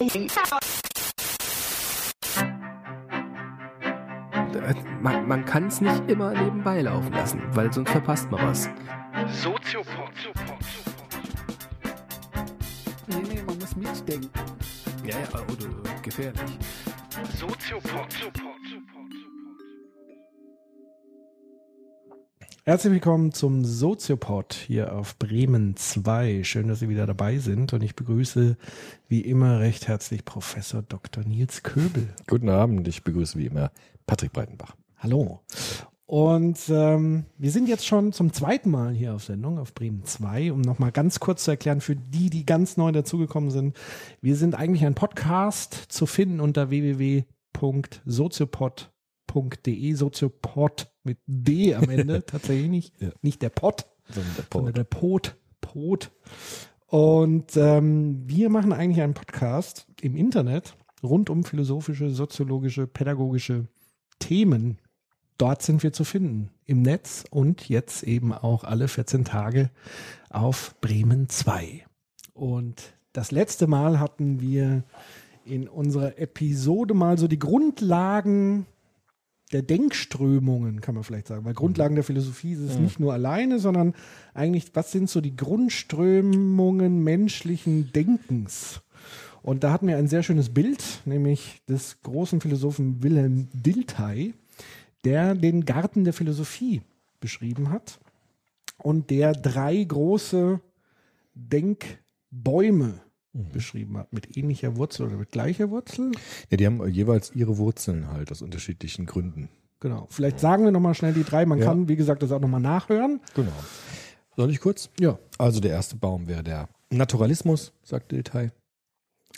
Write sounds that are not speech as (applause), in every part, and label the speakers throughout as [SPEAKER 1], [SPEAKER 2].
[SPEAKER 1] Äh, Man, man kann es nicht immer nebenbei laufen lassen, weil sonst verpasst man was.
[SPEAKER 2] Soziopod.
[SPEAKER 3] Nee, nee, man muss mitdenken.
[SPEAKER 1] Ja, ja, oder gefährlich.
[SPEAKER 2] Soziopod.
[SPEAKER 3] Herzlich willkommen zum Soziopod hier auf Bremen 2. Schön, dass Sie wieder dabei sind und ich begrüße wie immer recht herzlich Professor Dr. Nils Köbel.
[SPEAKER 4] Guten Abend, ich begrüße wie immer Patrick Breitenbach.
[SPEAKER 3] Hallo. Und ähm, wir sind jetzt schon zum zweiten Mal hier auf Sendung auf Bremen 2, um nochmal ganz kurz zu erklären für die, die ganz neu dazugekommen sind. Wir sind eigentlich ein Podcast zu finden unter www.soziopod.de, Soziopod mit D am Ende, (laughs) tatsächlich nicht,
[SPEAKER 4] Ja.
[SPEAKER 3] nicht der Pod,
[SPEAKER 4] Sondern der
[SPEAKER 3] sondern
[SPEAKER 4] Pod.
[SPEAKER 3] der Pot, Pot. Und ähm, wir machen eigentlich einen Podcast im Internet rund um philosophische, soziologische, pädagogische Themen. Dort sind wir zu finden im Netz und jetzt eben auch alle 14 Tage auf Bremen 2. Und das letzte Mal hatten wir in unserer Episode mal so die Grundlagen der Denkströmungen, kann man vielleicht sagen. Weil Grundlagen der Philosophie ist es nicht nur alleine, sondern eigentlich, was sind so die Grundströmungen menschlichen Denkens? Und da hatten wir ein sehr schönes Bild, nämlich des großen Philosophen Wilhelm Dilthey, der den Garten der Philosophie beschrieben hat und der drei große Denkbäume beschrieben hat, mit ähnlicher Wurzel oder mit gleicher Wurzel.
[SPEAKER 4] Ja, die haben jeweils ihre Wurzeln halt aus unterschiedlichen Gründen.
[SPEAKER 3] Genau. Vielleicht sagen wir nochmal schnell die drei. Man
[SPEAKER 4] Ja.
[SPEAKER 3] kann, wie gesagt, das auch nochmal nachhören.
[SPEAKER 4] Genau. Soll ich kurz?
[SPEAKER 3] Ja.
[SPEAKER 4] Also der erste Baum wäre der Naturalismus, sagt Dilthey.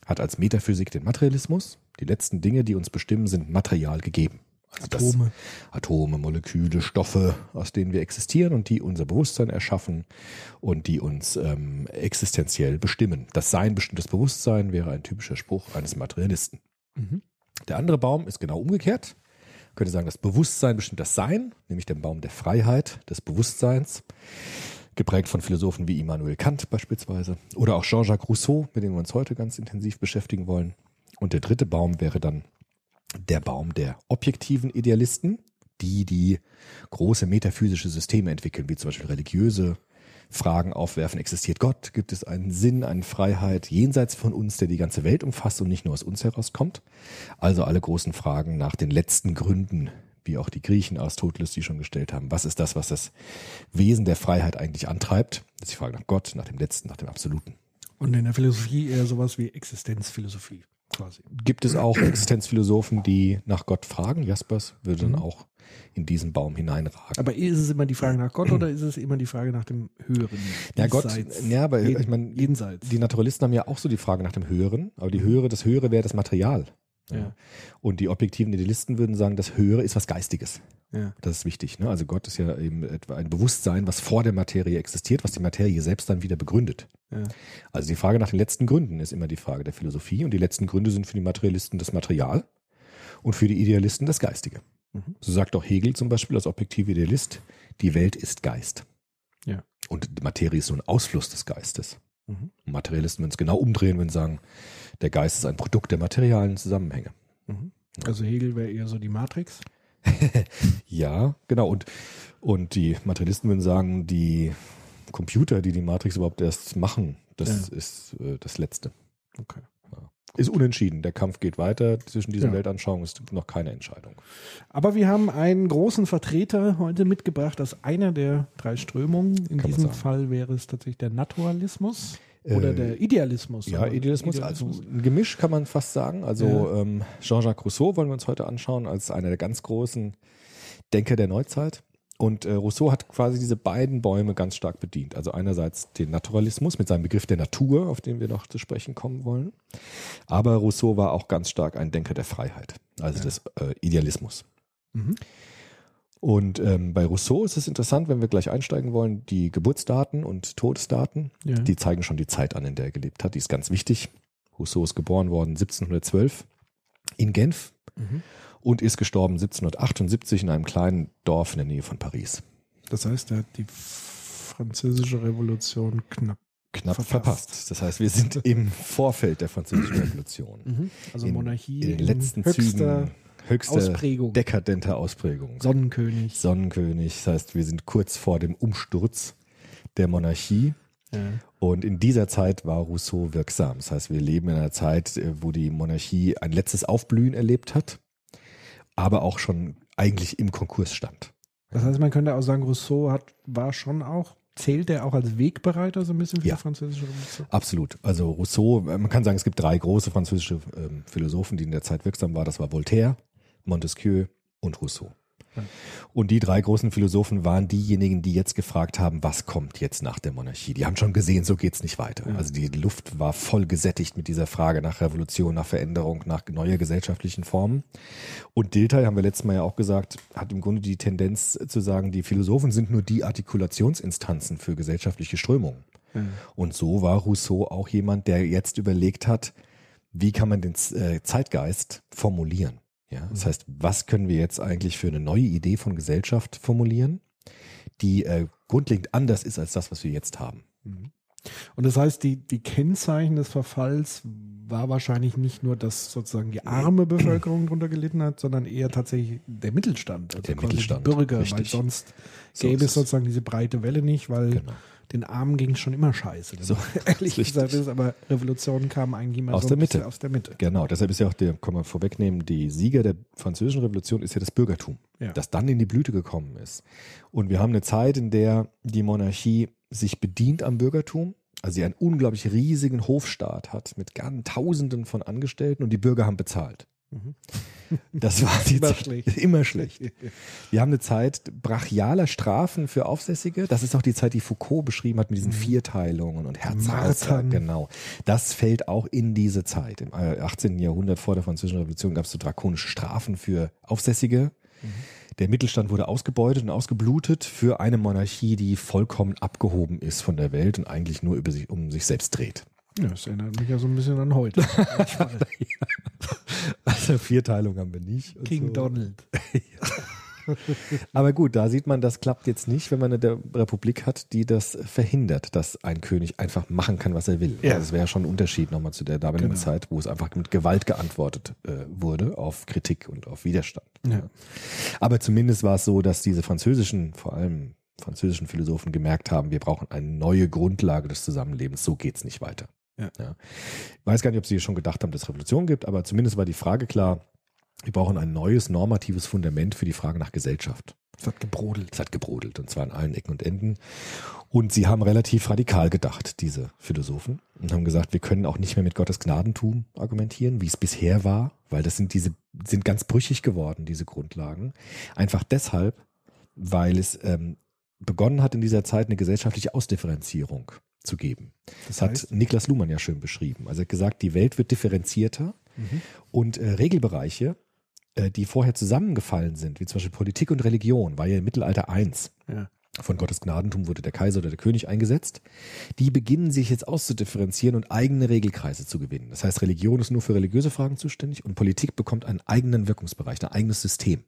[SPEAKER 4] Hat als Metaphysik den Materialismus. Die letzten Dinge, die uns bestimmen, sind material gegeben. Also das-
[SPEAKER 3] Atome.
[SPEAKER 4] Atome, Moleküle, Stoffe, aus denen wir existieren und die unser Bewusstsein erschaffen und die uns ähm, existenziell bestimmen. Das Sein bestimmt das Bewusstsein wäre ein typischer Spruch eines Materialisten.
[SPEAKER 3] Mhm.
[SPEAKER 4] Der andere Baum ist genau umgekehrt. Man könnte sagen, das Bewusstsein bestimmt das Sein, nämlich der Baum der Freiheit, des Bewusstseins, geprägt von Philosophen wie Immanuel Kant beispielsweise oder auch Jean-Jacques Rousseau, mit dem wir uns heute ganz intensiv beschäftigen wollen. Und der dritte Baum wäre dann der Baum der objektiven Idealisten, die die große metaphysische Systeme entwickeln, wie zum Beispiel religiöse Fragen aufwerfen. Existiert Gott? Gibt es einen Sinn, eine Freiheit jenseits von uns, der die ganze Welt umfasst und nicht nur aus uns herauskommt? Also alle großen Fragen nach den letzten Gründen, wie auch die Griechen Aristoteles die schon gestellt haben. Was ist das, was das Wesen der Freiheit eigentlich antreibt? Das ist die Frage nach Gott, nach dem Letzten, nach dem Absoluten.
[SPEAKER 3] Und in der Philosophie eher sowas wie Existenzphilosophie quasi.
[SPEAKER 4] Gibt es auch Existenzphilosophen, die nach Gott fragen? Jaspers würde dann auch in diesen Baum hineinragen.
[SPEAKER 3] Aber ist es immer die Frage nach Gott oder ist es immer die Frage nach dem Höheren?
[SPEAKER 4] Ja, Gott, ja, aber
[SPEAKER 3] Jeden-
[SPEAKER 4] ich meine,
[SPEAKER 3] jenseits.
[SPEAKER 4] die Naturalisten haben ja auch so die Frage nach dem Höheren, aber die Höhere, das Höhere wäre das Material.
[SPEAKER 3] Ja.
[SPEAKER 4] Und die objektiven Idealisten würden sagen, das Höhere ist was Geistiges.
[SPEAKER 3] ja.
[SPEAKER 4] Das ist wichtig. Ne? Also Gott ist ja eben etwa ein Bewusstsein, was vor der Materie existiert, was die Materie selbst dann wieder begründet.
[SPEAKER 3] Ja.
[SPEAKER 4] Also die Frage nach den letzten Gründen ist immer die Frage der Philosophie und die letzten Gründe sind für die Materialisten das Material und für die Idealisten das Geistige.
[SPEAKER 3] Mhm.
[SPEAKER 4] So sagt auch Hegel zum Beispiel als objektiver Idealist, die Welt ist Geist.
[SPEAKER 3] Ja.
[SPEAKER 4] Und die Materie ist nur ein Ausfluss des Geistes.
[SPEAKER 3] Mhm.
[SPEAKER 4] Materialisten würden es genau umdrehen, wenn sie sagen, der Geist ist ein Produkt der materialen Zusammenhänge.
[SPEAKER 3] Mhm. Also Hegel wäre eher so die Matrix. (laughs)
[SPEAKER 4] Ja, genau. Und, und die Materialisten würden sagen, die Computer, die die Matrix überhaupt erst machen, das
[SPEAKER 3] Ja.
[SPEAKER 4] ist äh, das Letzte.
[SPEAKER 3] Okay.
[SPEAKER 4] Ist unentschieden. Der Kampf geht weiter. Zwischen diesen
[SPEAKER 3] Ja.
[SPEAKER 4] Weltanschauungen ist noch keine Entscheidung.
[SPEAKER 3] Aber wir haben einen großen Vertreter heute mitgebracht aus einer der drei Strömungen. In
[SPEAKER 4] Kann
[SPEAKER 3] diesem. Fall wäre es tatsächlich der Naturalismus oder
[SPEAKER 4] Äh,
[SPEAKER 3] der Idealismus.
[SPEAKER 4] Ja,
[SPEAKER 3] oder?
[SPEAKER 4] Idealismus, also ein Gemisch kann man fast sagen. Also
[SPEAKER 3] Ja.
[SPEAKER 4] ähm, Jean-Jacques Rousseau wollen wir uns heute anschauen als einer der ganz großen Denker der Neuzeit. Und äh, Rousseau hat quasi diese beiden Bäume ganz stark bedient. Also einerseits den Naturalismus mit seinem Begriff der Natur, auf den wir noch zu sprechen kommen wollen. Aber Rousseau war auch ganz stark ein Denker der Freiheit, also
[SPEAKER 3] Ja.
[SPEAKER 4] des äh, Idealismus.
[SPEAKER 3] Mhm.
[SPEAKER 4] Und ähm, bei Rousseau ist es interessant, wenn wir gleich einsteigen wollen, die Geburtsdaten und Todesdaten,
[SPEAKER 3] Ja.
[SPEAKER 4] die zeigen schon die Zeit an, in der er gelebt hat. Die ist ganz wichtig. Rousseau ist geboren worden 1712 in Genf
[SPEAKER 3] Mhm.
[SPEAKER 4] Und ist gestorben 1778 in einem kleinen Dorf in der Nähe von Paris.
[SPEAKER 3] Das heißt, er hat die französische Revolution knapp
[SPEAKER 4] knapp
[SPEAKER 3] Verpasst.
[SPEAKER 4] verpasst. Das heißt, wir sind (laughs) im Vorfeld der Französischen Revolution.
[SPEAKER 3] Also
[SPEAKER 4] in,
[SPEAKER 3] Monarchie
[SPEAKER 4] in den
[SPEAKER 3] in
[SPEAKER 4] letzten
[SPEAKER 3] höchster
[SPEAKER 4] Zügen höchste
[SPEAKER 3] Ausprägung.
[SPEAKER 4] dekadenter Ausprägung.
[SPEAKER 3] Sonnenkönig.
[SPEAKER 4] Sonnenkönig. Das heißt, wir sind kurz vor dem Umsturz der Monarchie.
[SPEAKER 3] Ja.
[SPEAKER 4] Und in dieser Zeit war Rousseau wirksam. Das heißt, wir leben in einer Zeit, äh, wo die Monarchie ein letztes Aufblühen erlebt hat, aber auch schon eigentlich im Konkurs stand.
[SPEAKER 3] Das heißt, man könnte auch sagen, Rousseau hat, war schon auch, zählt er auch als Wegbereiter so ein bisschen für
[SPEAKER 4] Ja.
[SPEAKER 3] die französische Revolution?
[SPEAKER 4] Absolut. Also Rousseau, äh, man kann sagen, es gibt drei große französische ähm, Philosophen, die in der Zeit wirksam waren. Das war Voltaire, Montesquieu und Rousseau. Und die drei großen Philosophen waren diejenigen, die jetzt gefragt haben, was kommt jetzt nach der Monarchie. Die haben schon gesehen, so geht's nicht weiter.
[SPEAKER 3] Ja.
[SPEAKER 4] Also die Luft war voll gesättigt mit dieser Frage nach Revolution, nach Veränderung, nach neuer gesellschaftlichen Formen. Und Dilthey, haben wir letztes Mal ja auch gesagt, hat im Grunde die Tendenz zu sagen, die Philosophen sind nur die Artikulationsinstanzen für gesellschaftliche Strömungen.
[SPEAKER 3] Ja.
[SPEAKER 4] Und so war Rousseau auch jemand, der jetzt überlegt hat, wie kann man den äh, Zeitgeist formulieren. Ja, das heißt, was können wir jetzt eigentlich für eine neue Idee von Gesellschaft formulieren, die äh, grundlegend anders ist als das, was wir jetzt haben.
[SPEAKER 3] Und das heißt, die, die Kennzeichen des Verfalls war wahrscheinlich nicht nur, dass sozusagen die arme Bevölkerung darunter gelitten hat, sondern eher tatsächlich der Mittelstand, also
[SPEAKER 4] Der Mittelstand,
[SPEAKER 3] die Bürger, weil
[SPEAKER 4] richtig.
[SPEAKER 3] sonst
[SPEAKER 4] So
[SPEAKER 3] gäbe es
[SPEAKER 4] es.
[SPEAKER 3] sozusagen diese breite Welle nicht, weil
[SPEAKER 4] Genau.
[SPEAKER 3] Den Armen ging es schon immer scheiße.
[SPEAKER 4] So, (laughs)
[SPEAKER 3] ehrlich
[SPEAKER 4] ist
[SPEAKER 3] gesagt
[SPEAKER 4] richtig.
[SPEAKER 3] ist, aber Revolutionen kamen eigentlich immer
[SPEAKER 4] Aus
[SPEAKER 3] so
[SPEAKER 4] der Mitte.
[SPEAKER 3] aus der Mitte.
[SPEAKER 4] Genau, deshalb ist ja auch der, kann man vorwegnehmen, die Sieger der französischen Revolution ist ja das Bürgertum,
[SPEAKER 3] Ja.
[SPEAKER 4] das dann in die Blüte gekommen ist. Und wir haben eine Zeit, in der die Monarchie sich bedient am Bürgertum, also sie einen unglaublich riesigen Hofstaat hat mit ganz Tausenden von Angestellten und die Bürger haben bezahlt.
[SPEAKER 3] Mhm.
[SPEAKER 4] Das war die
[SPEAKER 3] Immer
[SPEAKER 4] Zeit,
[SPEAKER 3] schlecht.
[SPEAKER 4] immer schlecht. Wir haben eine Zeit brachialer Strafen für Aufsässige. Das ist auch die Zeit, die Foucault beschrieben hat mit diesen Vierteilungen und Herzhaus.
[SPEAKER 3] Martern.
[SPEAKER 4] Genau. Das fällt auch in diese Zeit. Im äh, 18. Jahrhundert vor der Französischen Revolution gab es so drakonische Strafen für Aufsässige. Der Mittelstand wurde ausgebeutet und ausgeblutet für eine Monarchie, die vollkommen abgehoben ist von der Welt und eigentlich nur über sich, um sich selbst dreht.
[SPEAKER 3] Ja, das erinnert mich ja so ein bisschen an heute. (laughs)
[SPEAKER 4] Also Vierteilung haben wir nicht.
[SPEAKER 3] King
[SPEAKER 4] so.
[SPEAKER 3] Donald. (laughs)
[SPEAKER 4] Aber gut, da sieht man, das klappt jetzt nicht, wenn man eine Republik hat, die das verhindert, dass ein König einfach machen kann, was er will.
[SPEAKER 3] Ja.
[SPEAKER 4] Also das wäre schon ein Unterschied nochmal zu der damaligen
[SPEAKER 3] Genau.
[SPEAKER 4] Zeit, wo es einfach mit Gewalt geantwortet äh, wurde auf Kritik und auf Widerstand.
[SPEAKER 3] Ja.
[SPEAKER 4] Aber zumindest war es so, dass diese französischen, vor allem französischen Philosophen gemerkt haben, wir brauchen eine neue Grundlage des Zusammenlebens, so geht's nicht weiter.
[SPEAKER 3] Ja.
[SPEAKER 4] Ich weiß gar nicht, ob sie schon gedacht haben, dass es Revolution gibt, aber zumindest war die Frage klar, wir brauchen ein neues normatives Fundament für die Frage nach Gesellschaft.
[SPEAKER 3] Es hat gebrodelt.
[SPEAKER 4] Es hat gebrodelt und zwar an allen Ecken und Enden. Und sie haben relativ radikal gedacht, diese Philosophen, und haben gesagt, wir können auch nicht mehr mit Gottes Gnadentum argumentieren, wie es bisher war, weil das sind diese, sind ganz brüchig geworden, diese Grundlagen. Einfach deshalb, weil es ähm, begonnen hat in dieser Zeit eine gesellschaftliche Ausdifferenzierung zu geben. Das,
[SPEAKER 3] Das heißt?
[SPEAKER 4] hat Niklas Luhmann ja schön beschrieben. Also er hat gesagt, die Welt wird differenzierter und äh, Regelbereiche, äh, die vorher zusammengefallen sind, wie zum Beispiel Politik und Religion, war ja im Mittelalter eins.
[SPEAKER 3] Ja.
[SPEAKER 4] Von Gottes Gnadentum wurde der Kaiser oder der König eingesetzt. Die beginnen sich jetzt auszudifferenzieren und eigene Regelkreise zu gewinnen. Das heißt, Religion ist nur für religiöse Fragen zuständig und Politik bekommt einen eigenen Wirkungsbereich, ein eigenes System.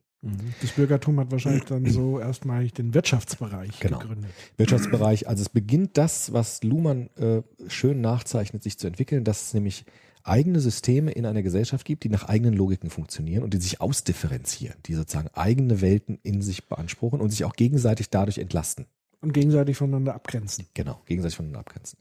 [SPEAKER 3] Das Bürgertum hat wahrscheinlich dann so erstmalig den Wirtschaftsbereich
[SPEAKER 4] Genau.
[SPEAKER 3] gegründet.
[SPEAKER 4] Wirtschaftsbereich, also es beginnt das, was Luhmann äh, schön nachzeichnet, sich zu entwickeln, dass es nämlich eigene Systeme in einer Gesellschaft gibt, die nach eigenen Logiken funktionieren und die sich ausdifferenzieren, die sozusagen eigene Welten in sich beanspruchen und sich auch gegenseitig dadurch entlasten.
[SPEAKER 3] Und gegenseitig voneinander abgrenzen.
[SPEAKER 4] Genau, gegenseitig voneinander abgrenzen.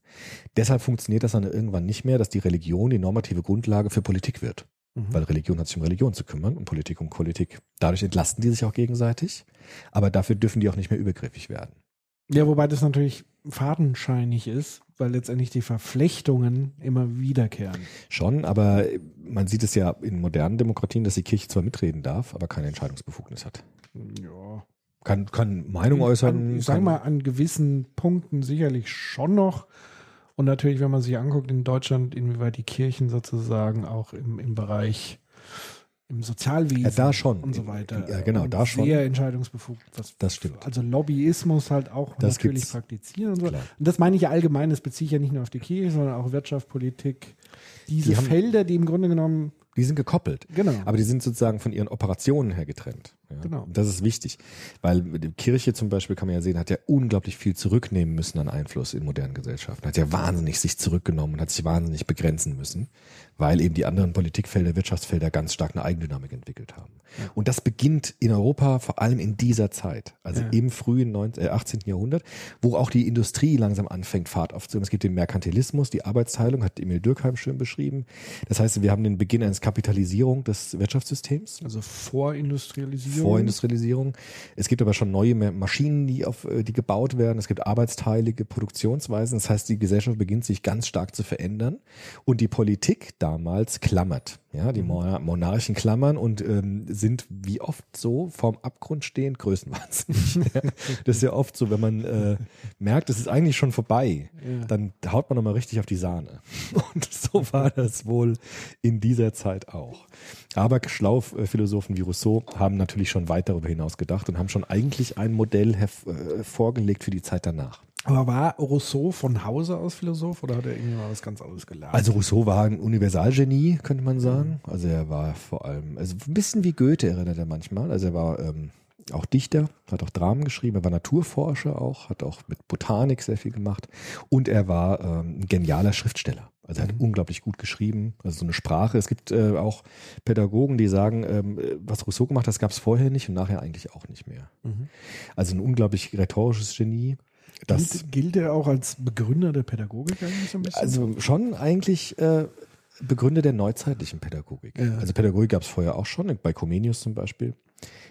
[SPEAKER 4] Deshalb funktioniert das dann irgendwann nicht mehr, dass die Religion die normative Grundlage für Politik wird.
[SPEAKER 3] Mhm.
[SPEAKER 4] Weil Religion hat sich um Religion zu kümmern und Politik um Politik. Dadurch entlasten die sich auch gegenseitig, aber dafür dürfen die auch nicht mehr übergriffig werden.
[SPEAKER 3] Ja, wobei das natürlich fadenscheinig ist, weil letztendlich die Verflechtungen immer wiederkehren.
[SPEAKER 4] Schon, aber man sieht es ja in modernen Demokratien, dass die Kirche zwar mitreden darf, aber keine Entscheidungsbefugnis hat.
[SPEAKER 3] Ja.
[SPEAKER 4] Kann, kann Meinung äußern.
[SPEAKER 3] An, ich sag
[SPEAKER 4] kann,
[SPEAKER 3] mal, an gewissen Punkten sicherlich schon noch. Und natürlich, wenn man sich anguckt in Deutschland, inwieweit die Kirchen sozusagen auch im, im Bereich im Sozialwesen
[SPEAKER 4] Ja, da schon.
[SPEAKER 3] und so weiter.
[SPEAKER 4] Ja, genau,
[SPEAKER 3] und
[SPEAKER 4] da schon.
[SPEAKER 3] Sehr entscheidungsbefugt. Was,
[SPEAKER 4] Das stimmt.
[SPEAKER 3] Also Lobbyismus halt auch
[SPEAKER 4] Das
[SPEAKER 3] natürlich
[SPEAKER 4] gibt's.
[SPEAKER 3] praktizieren und so.
[SPEAKER 4] Klar.
[SPEAKER 3] Und das meine ich ja allgemein, das beziehe ich ja nicht nur auf die Kirche, sondern auch Wirtschaft, Politik. Diese
[SPEAKER 4] Die haben-
[SPEAKER 3] Felder, die im Grunde genommen,
[SPEAKER 4] Die sind gekoppelt.
[SPEAKER 3] genau.
[SPEAKER 4] Aber die sind sozusagen von ihren Operationen her getrennt. Ja.
[SPEAKER 3] Genau.
[SPEAKER 4] Das ist wichtig, weil die Kirche zum Beispiel kann man ja sehen, hat ja unglaublich viel zurücknehmen müssen an Einfluss in modernen Gesellschaften. Hat ja wahnsinnig sich zurückgenommen und hat sich wahnsinnig begrenzen müssen, weil eben die anderen Politikfelder, Wirtschaftsfelder ganz stark eine Eigendynamik entwickelt haben. Und das beginnt in Europa vor allem in dieser Zeit, also
[SPEAKER 3] Ja.
[SPEAKER 4] im frühen 19, äh, 18. Jahrhundert, wo auch die Industrie langsam anfängt, Fahrt aufzunehmen. Es gibt den Merkantilismus, die Arbeitsteilung, hat Emil Dürkheim schön beschrieben. Das heißt, wir haben den Beginn eines Kapitalisierung des Wirtschaftssystems.
[SPEAKER 3] Also Vorindustrialisierung.
[SPEAKER 4] Vorindustrialisierung. Es gibt aber schon neue Ma- Maschinen, die auf, äh, die gebaut werden. Es gibt arbeitsteilige Produktionsweisen. Das heißt, die Gesellschaft beginnt sich ganz stark zu verändern. Und die Politik damals klammert. Ja, die Mon- Monarchen klammern und ähm, sind wie oft so vorm Abgrund stehend größenwahnsinnig. (laughs) (laughs) Das ist ja oft so, wenn man äh, merkt, es ist eigentlich schon vorbei,
[SPEAKER 3] Ja.
[SPEAKER 4] dann haut man nochmal richtig auf die Sahne. (laughs) Und so war das wohl in dieser Zeit auch. Aber schlaue äh, Philosophen wie Rousseau haben natürlich schon weit darüber hinaus gedacht und haben schon eigentlich ein Modell äh, vorgelegt für die Zeit danach.
[SPEAKER 3] Aber war Rousseau von Hause aus Philosoph oder hat er irgendwie mal was ganz anderes gelernt?
[SPEAKER 4] Also Rousseau war ein Universalgenie, könnte man sagen. Also er war vor allem, also ein bisschen wie Goethe erinnert er manchmal. Also er war ähm, auch Dichter, hat auch Dramen geschrieben, er war Naturforscher auch, hat auch mit Botanik sehr viel gemacht und er war ähm, ein genialer Schriftsteller. Also er hat unglaublich gut geschrieben, also so eine Sprache. Es gibt äh, auch Pädagogen, die sagen, ähm, äh, was Rousseau gemacht hat, das gab es vorher nicht und nachher eigentlich auch nicht mehr.
[SPEAKER 3] Mhm.
[SPEAKER 4] Also ein unglaublich rhetorisches Genie. Das,
[SPEAKER 3] gilt, er auch als Begründer der Pädagogik eigentlich so ein bisschen?
[SPEAKER 4] also schon eigentlich äh, Begründer der neuzeitlichen Pädagogik.
[SPEAKER 3] Ja.
[SPEAKER 4] Also Pädagogik gab es vorher auch schon, bei Comenius zum Beispiel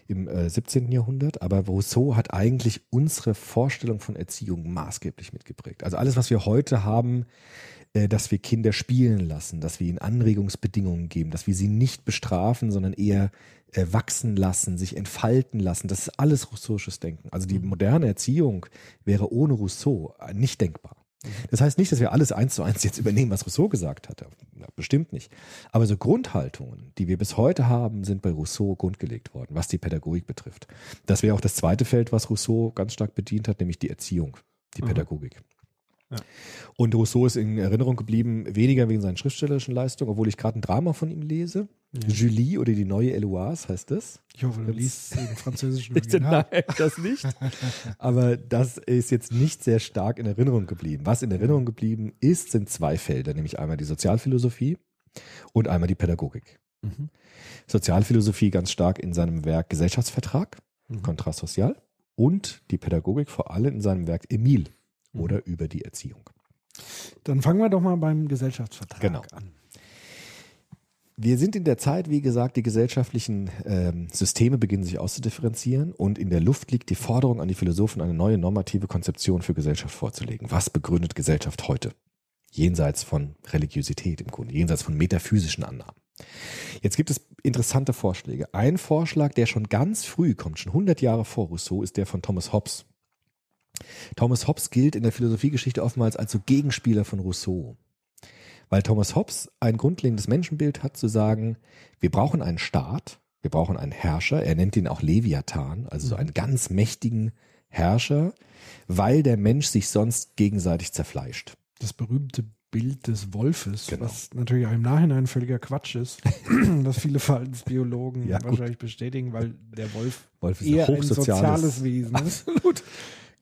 [SPEAKER 4] im äh, 17. Jahrhundert, aber Rousseau hat eigentlich unsere Vorstellung von Erziehung maßgeblich mitgeprägt. Also alles, was wir heute haben, dass wir Kinder spielen lassen, dass wir ihnen Anregungsbedingungen geben, dass wir sie nicht bestrafen, sondern eher äh, wachsen lassen, sich entfalten lassen, das ist alles rousseauisches Denken. Also die moderne Erziehung wäre ohne Rousseau äh, nicht denkbar. Das heißt nicht, dass wir alles eins zu eins jetzt übernehmen, was Rousseau gesagt hat. Ja, bestimmt nicht. Aber so Grundhaltungen, die wir bis heute haben, sind bei Rousseau grundgelegt worden, was die Pädagogik betrifft. Das wäre auch das zweite Feld, was Rousseau ganz stark bedient hat, nämlich die Erziehung, die
[SPEAKER 3] Mhm.
[SPEAKER 4] Pädagogik.
[SPEAKER 3] Ja.
[SPEAKER 4] Und Rousseau ist in Erinnerung geblieben, weniger wegen seinen schriftstellerischen Leistungen, obwohl ich gerade ein Drama von ihm lese. Julie oder die neue Eloise heißt das.
[SPEAKER 3] ich hoffe, du liest im französischen (laughs)
[SPEAKER 4] Nein,
[SPEAKER 3] Original.
[SPEAKER 4] das nicht. Aber das ist jetzt nicht sehr stark in Erinnerung geblieben. Was in Erinnerung geblieben ist, sind zwei Felder, nämlich einmal die Sozialphilosophie und einmal die Pädagogik.
[SPEAKER 3] Mhm.
[SPEAKER 4] Sozialphilosophie ganz stark in seinem Werk Gesellschaftsvertrag,
[SPEAKER 3] Mhm.
[SPEAKER 4] Kontrast Sozial, und die Pädagogik vor allem in seinem Werk Emil
[SPEAKER 3] Mhm.
[SPEAKER 4] oder über die Erziehung.
[SPEAKER 3] Dann fangen wir doch mal beim Gesellschaftsvertrag
[SPEAKER 4] Genau.
[SPEAKER 3] an.
[SPEAKER 4] Wir sind in der Zeit, wie gesagt, die gesellschaftlichen ähm, Systeme beginnen sich auszudifferenzieren und in der Luft liegt die Forderung an die Philosophen, eine neue normative Konzeption für Gesellschaft vorzulegen. Was begründet Gesellschaft heute? Jenseits von Religiosität im Grunde, jenseits von metaphysischen Annahmen. Jetzt gibt es interessante Vorschläge. Ein Vorschlag, der schon ganz früh kommt, schon 100 Jahre vor Rousseau, ist der von Thomas Hobbes. Thomas Hobbes gilt in der Philosophiegeschichte oftmals als so Gegenspieler von Rousseau. Weil Thomas Hobbes ein grundlegendes Menschenbild hat, zu sagen, wir brauchen einen Staat, wir brauchen einen Herrscher, er nennt ihn auch Leviathan, also so einen ganz mächtigen Herrscher, weil der Mensch sich sonst gegenseitig zerfleischt.
[SPEAKER 3] Das berühmte Bild des Wolfes,
[SPEAKER 4] Genau.
[SPEAKER 3] was natürlich auch im Nachhinein völliger Quatsch ist, (laughs) was viele Verhaltensbiologen
[SPEAKER 4] Ja,
[SPEAKER 3] wahrscheinlich bestätigen, weil der Wolf,
[SPEAKER 4] Wolf ist
[SPEAKER 3] eher
[SPEAKER 4] ein
[SPEAKER 3] ein
[SPEAKER 4] hochsoziales-
[SPEAKER 3] soziales Wesen ist.
[SPEAKER 4] Absolut.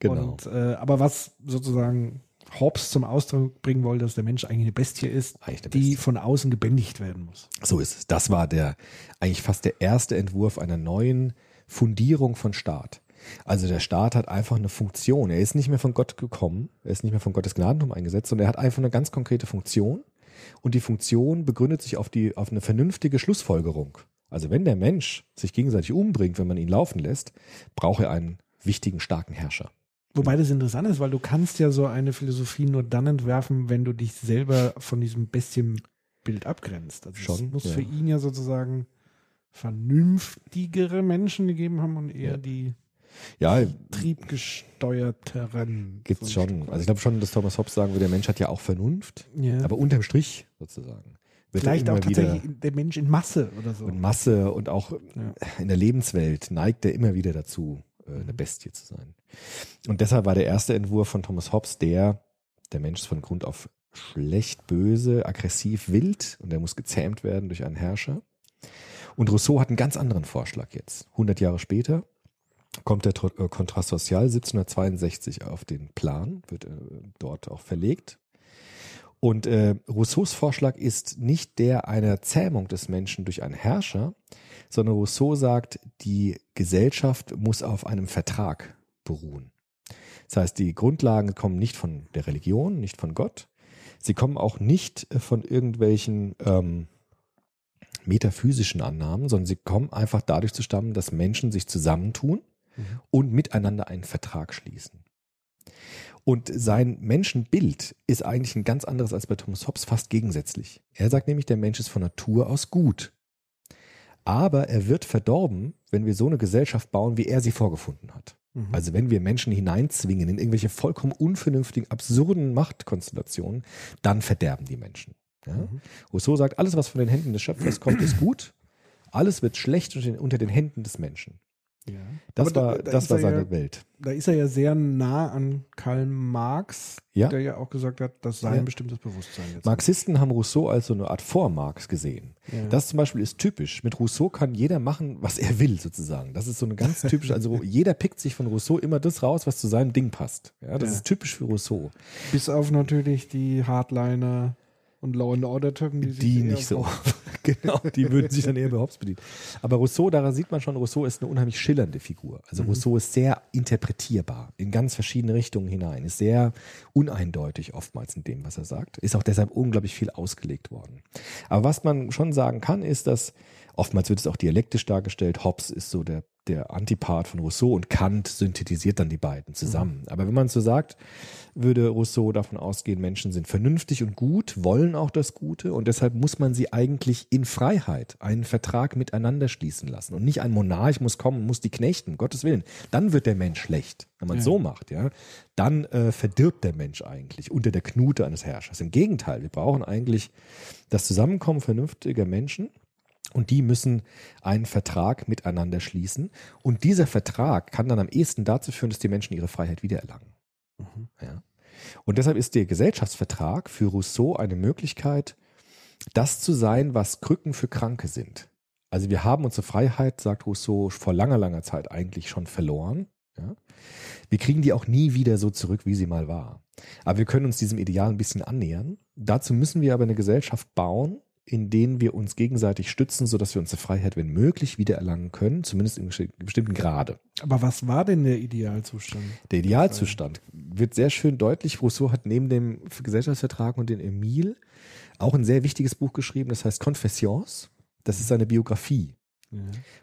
[SPEAKER 4] Genau.
[SPEAKER 3] Und, äh, aber was sozusagen Hobbes zum Ausdruck bringen wollte, dass der Mensch eigentlich eine Bestie ist,
[SPEAKER 4] eine
[SPEAKER 3] die
[SPEAKER 4] Bestie.
[SPEAKER 3] von außen gebändigt werden muss.
[SPEAKER 4] So ist es. Das war der eigentlich fast der erste Entwurf einer neuen Fundierung von Staat. Also der Staat hat einfach eine Funktion. Er ist nicht mehr von Gott gekommen, er ist nicht mehr von Gottes Gnadentum eingesetzt, sondern er hat einfach eine ganz konkrete Funktion. Und die Funktion begründet sich auf die auf eine vernünftige Schlussfolgerung. Also wenn der Mensch sich gegenseitig umbringt, wenn man ihn laufen lässt, braucht er einen wichtigen, starken Herrscher.
[SPEAKER 3] Wobei das interessant ist, weil du kannst ja so eine Philosophie nur dann entwerfen, wenn du dich selber von diesem Bestienbild abgrenzt. Also
[SPEAKER 4] Schon,
[SPEAKER 3] es muss
[SPEAKER 4] ja.
[SPEAKER 3] für ihn ja sozusagen vernünftigere Menschen gegeben haben und eher
[SPEAKER 4] Ja.
[SPEAKER 3] die
[SPEAKER 4] Ja,
[SPEAKER 3] triebgesteuerteren.
[SPEAKER 4] gibt's
[SPEAKER 3] so
[SPEAKER 4] schon. Also ich glaube schon, dass Thomas Hobbes sagen würde, der Mensch hat ja auch Vernunft,
[SPEAKER 3] ja.
[SPEAKER 4] aber unterm Strich sozusagen. wird
[SPEAKER 3] Vielleicht auch tatsächlich der Mensch in Masse oder so.
[SPEAKER 4] und Masse und auch
[SPEAKER 3] Ja.
[SPEAKER 4] in der Lebenswelt neigt er immer wieder dazu, äh, eine Bestie zu sein. Und deshalb war der erste Entwurf von Thomas Hobbes der, der Mensch ist von Grund auf schlecht, böse, aggressiv, wild und er muss gezähmt werden durch einen Herrscher. Und Rousseau hat einen ganz anderen Vorschlag jetzt. 100 Jahre später kommt der Contrat Social 1762 auf den Plan, wird äh, dort auch verlegt. Und äh, Rousseaus Vorschlag ist nicht der einer Zähmung des Menschen durch einen Herrscher, sondern Rousseau sagt, die Gesellschaft muss auf einem Vertrag beruhen. Das heißt, die Grundlagen kommen nicht von der Religion, nicht von Gott. Sie kommen auch nicht äh, von irgendwelchen ähm, metaphysischen Annahmen, sondern sie kommen einfach dadurch zustande, dass Menschen sich zusammentun und miteinander einen Vertrag schließen. Und sein Menschenbild ist eigentlich ein ganz anderes als bei Thomas Hobbes, fast gegensätzlich. Er sagt nämlich, der Mensch ist von Natur aus gut. Aber er wird verdorben, wenn wir so eine Gesellschaft bauen, wie er sie vorgefunden hat.
[SPEAKER 3] Mhm.
[SPEAKER 4] Also wenn wir Menschen hineinzwingen in irgendwelche vollkommen unvernünftigen, absurden Machtkonstellationen, dann verderben die Menschen. Ja?
[SPEAKER 3] Mhm.
[SPEAKER 4] Rousseau sagt, alles, was von den Händen des Schöpfers kommt, ist gut. Alles wird schlecht unter den, unter den Händen des Menschen.
[SPEAKER 3] Ja.
[SPEAKER 4] Das
[SPEAKER 3] Aber da-
[SPEAKER 4] war,
[SPEAKER 3] da
[SPEAKER 4] das war seine
[SPEAKER 3] ja-
[SPEAKER 4] Welt.
[SPEAKER 3] Da ist er ja sehr nah an Karl Marx,
[SPEAKER 4] Ja.
[SPEAKER 3] der ja auch gesagt hat, das sei ein bestimmtes Bewusstsein jetzt.
[SPEAKER 4] Marxisten haben Rousseau als so eine Art Vor-Marx gesehen. Das zum Beispiel ist typisch. Mit Rousseau kann jeder machen, was er will, sozusagen. Das ist so eine ganz typische, also (laughs) jeder pickt sich von Rousseau immer das raus, was zu seinem Ding passt. Ja, das ist typisch für Rousseau.
[SPEAKER 3] Bis auf natürlich die Hardliner und Law and Order Typen, die,
[SPEAKER 4] Die nicht so. (laughs) genau, die würden sich dann eher bei Hobbes bedienen. Aber Rousseau, daran sieht man schon, Rousseau ist eine unheimlich schillernde Figur. Also Rousseau ist sehr interpretierbar in ganz verschiedene Richtungen hinein, ist sehr uneindeutig oftmals in dem, was er sagt, ist auch deshalb unglaublich viel ausgelegt worden. Aber was man schon sagen kann, ist, dass oftmals wird es auch dialektisch dargestellt, Hobbes ist so der, der Antipart von Rousseau und Kant synthetisiert dann die beiden zusammen. Aber wenn man so sagt, würde Rousseau davon ausgehen, Menschen sind vernünftig und gut, wollen auch das Gute und deshalb muss man sie eigentlich in Freiheit einen Vertrag miteinander schließen lassen und nicht ein Monarch muss kommen muss die knechten, Gottes Willen. Dann wird der Mensch schlecht, wenn man es
[SPEAKER 3] Ja.
[SPEAKER 4] so macht, ja. Dann äh, verdirbt der Mensch eigentlich unter der Knute eines Herrschers. Im Gegenteil, wir brauchen eigentlich das Zusammenkommen vernünftiger Menschen und die müssen einen Vertrag miteinander schließen. Und dieser Vertrag kann dann am ehesten dazu führen, dass die Menschen ihre Freiheit wiedererlangen.
[SPEAKER 3] Mhm.
[SPEAKER 4] Ja. Und deshalb ist der Gesellschaftsvertrag für Rousseau eine Möglichkeit, das zu sein, was Krücken für Kranke sind. Also wir haben unsere Freiheit, sagt Rousseau, vor langer, langer Zeit eigentlich schon verloren. Ja. Wir kriegen die auch nie wieder so zurück, wie sie mal war. Aber wir können uns diesem Ideal ein bisschen annähern. Dazu müssen wir aber eine Gesellschaft bauen, in denen wir uns gegenseitig stützen, sodass wir unsere Freiheit, wenn möglich, wiedererlangen können, zumindest in besti- bestimmten Grade.
[SPEAKER 3] Aber was war denn der Idealzustand?
[SPEAKER 4] Der Idealzustand wird sehr schön deutlich. Rousseau hat neben dem Gesellschaftsvertrag und den Emile auch ein sehr wichtiges Buch geschrieben, das heißt Confessions. Das ist seine Biografie.
[SPEAKER 3] Ja.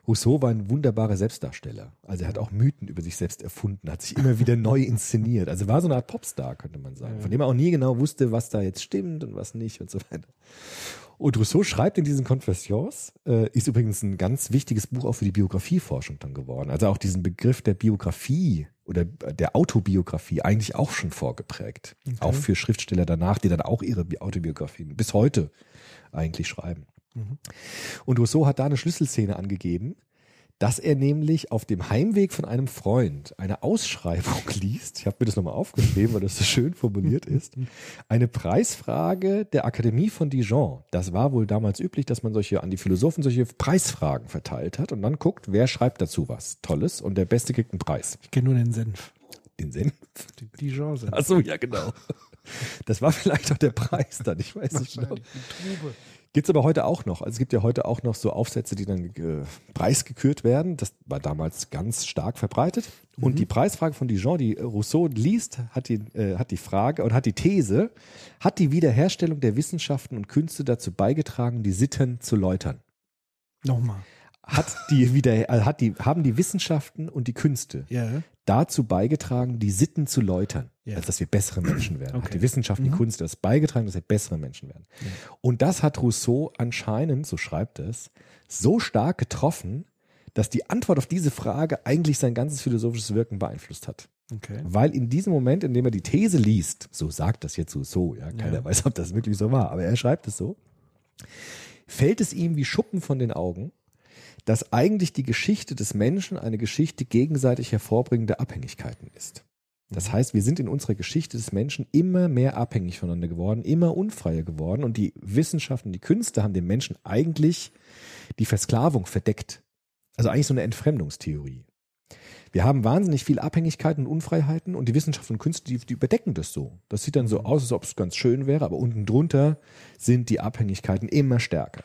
[SPEAKER 4] Rousseau war ein wunderbarer Selbstdarsteller. Also er hat auch Mythen über sich selbst erfunden, hat sich immer wieder neu inszeniert. Also war so eine Art Popstar, könnte man sagen,
[SPEAKER 3] Ja.
[SPEAKER 4] von dem er auch nie genau wusste, was da jetzt stimmt und was nicht und so weiter. Und Rousseau schreibt in diesen Confessions, äh, ist übrigens ein ganz wichtiges Buch auch für die Biografieforschung dann geworden. Also auch diesen Begriff der Biografie oder der Autobiografie eigentlich auch schon vorgeprägt. Auch für Schriftsteller danach, die dann auch ihre Bi- Autobiografien bis heute eigentlich schreiben.
[SPEAKER 3] Mhm.
[SPEAKER 4] Und Rousseau hat da eine Schlüsselszene angegeben, dass er nämlich auf dem Heimweg von einem Freund eine Ausschreibung (laughs) liest. Ich habe mir das nochmal aufgeschrieben, weil das so schön formuliert ist. Eine Preisfrage der Akademie von Dijon. Das war wohl damals üblich, dass man solche an die Philosophen solche Preisfragen verteilt hat und dann guckt, wer schreibt dazu was Tolles und der Beste kriegt einen Preis.
[SPEAKER 3] Ich kenne nur den Senf.
[SPEAKER 4] Den Senf.
[SPEAKER 3] Die Dijon-Senf.
[SPEAKER 4] Ach so, ja genau. Das war vielleicht auch der Preis dann, ich weiß nicht genau.
[SPEAKER 3] Wahrscheinlich Trube.
[SPEAKER 4] Gibt's aber heute auch noch. Also es gibt ja heute auch noch so Aufsätze, die dann äh, preisgekürt werden. Das war damals ganz stark verbreitet. Und die Preisfrage von Dijon, die Rousseau liest, hat die, äh, hat die Frage und hat die These, hat die Wiederherstellung der Wissenschaften und Künste dazu beigetragen, die Sitten zu läutern?
[SPEAKER 3] Nochmal.
[SPEAKER 4] Hat die wieder, äh, hat die, haben die Wissenschaften und die Künste
[SPEAKER 3] Ja.
[SPEAKER 4] dazu beigetragen, die Sitten zu läutern,
[SPEAKER 3] Ja.
[SPEAKER 4] als dass wir bessere Menschen werden. Hat
[SPEAKER 3] Okay.
[SPEAKER 4] die Wissenschaft, die
[SPEAKER 3] Mhm.
[SPEAKER 4] Kunst das beigetragen, dass wir bessere Menschen werden. Und das hat Rousseau anscheinend, so schreibt es, so stark getroffen, dass die Antwort auf diese Frage eigentlich sein ganzes philosophisches Wirken beeinflusst hat.
[SPEAKER 3] Okay.
[SPEAKER 4] Weil in diesem Moment, in dem er die These liest, so sagt das jetzt Rousseau, ja, keiner
[SPEAKER 3] Ja.
[SPEAKER 4] weiß, ob das wirklich so war, aber er schreibt es so, fällt es ihm wie Schuppen von den Augen, dass eigentlich die Geschichte des Menschen eine Geschichte gegenseitig hervorbringender Abhängigkeiten ist. Das heißt, wir sind in unserer Geschichte des Menschen immer mehr abhängig voneinander geworden, immer unfreier geworden und die Wissenschaften, die Künste haben dem Menschen eigentlich die Versklavung verdeckt. Also eigentlich so eine Entfremdungstheorie. Wir haben wahnsinnig viel Abhängigkeiten und Unfreiheiten und die Wissenschaften und Künste, die, die überdecken das so. Das sieht dann so aus, als ob es ganz schön wäre, aber unten drunter sind die Abhängigkeiten immer stärker.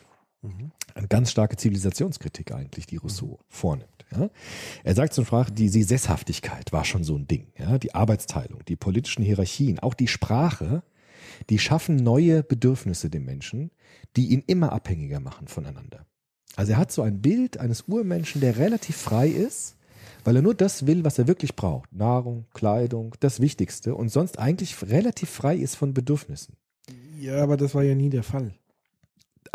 [SPEAKER 4] Eine ganz starke Zivilisationskritik eigentlich, die Rousseau vornimmt. Ja. Er sagt zum Beispiel, die, die Sesshaftigkeit war schon so ein Ding. Ja. Die Arbeitsteilung, die politischen Hierarchien, auch die Sprache, die schaffen neue Bedürfnisse dem Menschen, die ihn immer abhängiger machen voneinander. Also er hat so ein Bild eines Urmenschen, der relativ frei ist, weil er nur das will, was er wirklich braucht. Nahrung, Kleidung, das Wichtigste und sonst eigentlich relativ frei ist von Bedürfnissen.
[SPEAKER 3] Ja, aber das war ja nie der Fall.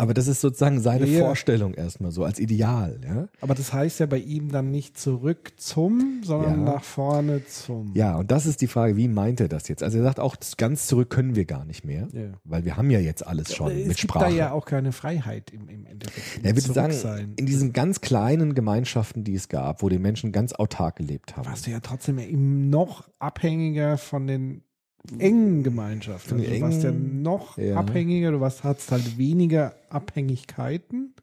[SPEAKER 4] Aber das ist sozusagen seine
[SPEAKER 3] Ja.
[SPEAKER 4] Vorstellung erstmal so als Ideal. Ja?
[SPEAKER 3] Aber das heißt ja bei ihm dann nicht zurück zum, sondern
[SPEAKER 4] Ja.
[SPEAKER 3] nach vorne zum.
[SPEAKER 4] ja, und das ist die Frage, wie meint er das jetzt? Also er sagt auch, ganz zurück können wir gar nicht mehr,
[SPEAKER 3] Ja.
[SPEAKER 4] weil wir haben ja jetzt alles schon
[SPEAKER 3] es
[SPEAKER 4] mit
[SPEAKER 3] gibt
[SPEAKER 4] Sprache.
[SPEAKER 3] da ja auch keine Freiheit im, im Endeffekt.
[SPEAKER 4] er würde sagen,
[SPEAKER 3] Zurücksein.
[SPEAKER 4] in diesen ganz kleinen Gemeinschaften, die es gab, wo die Menschen ganz autark gelebt haben.
[SPEAKER 3] warst du ja trotzdem eben noch abhängiger von den engen
[SPEAKER 4] den
[SPEAKER 3] Also du warst ja noch
[SPEAKER 4] ja.
[SPEAKER 3] abhängiger, du warst, hattest halt weniger Abhängigkeiten.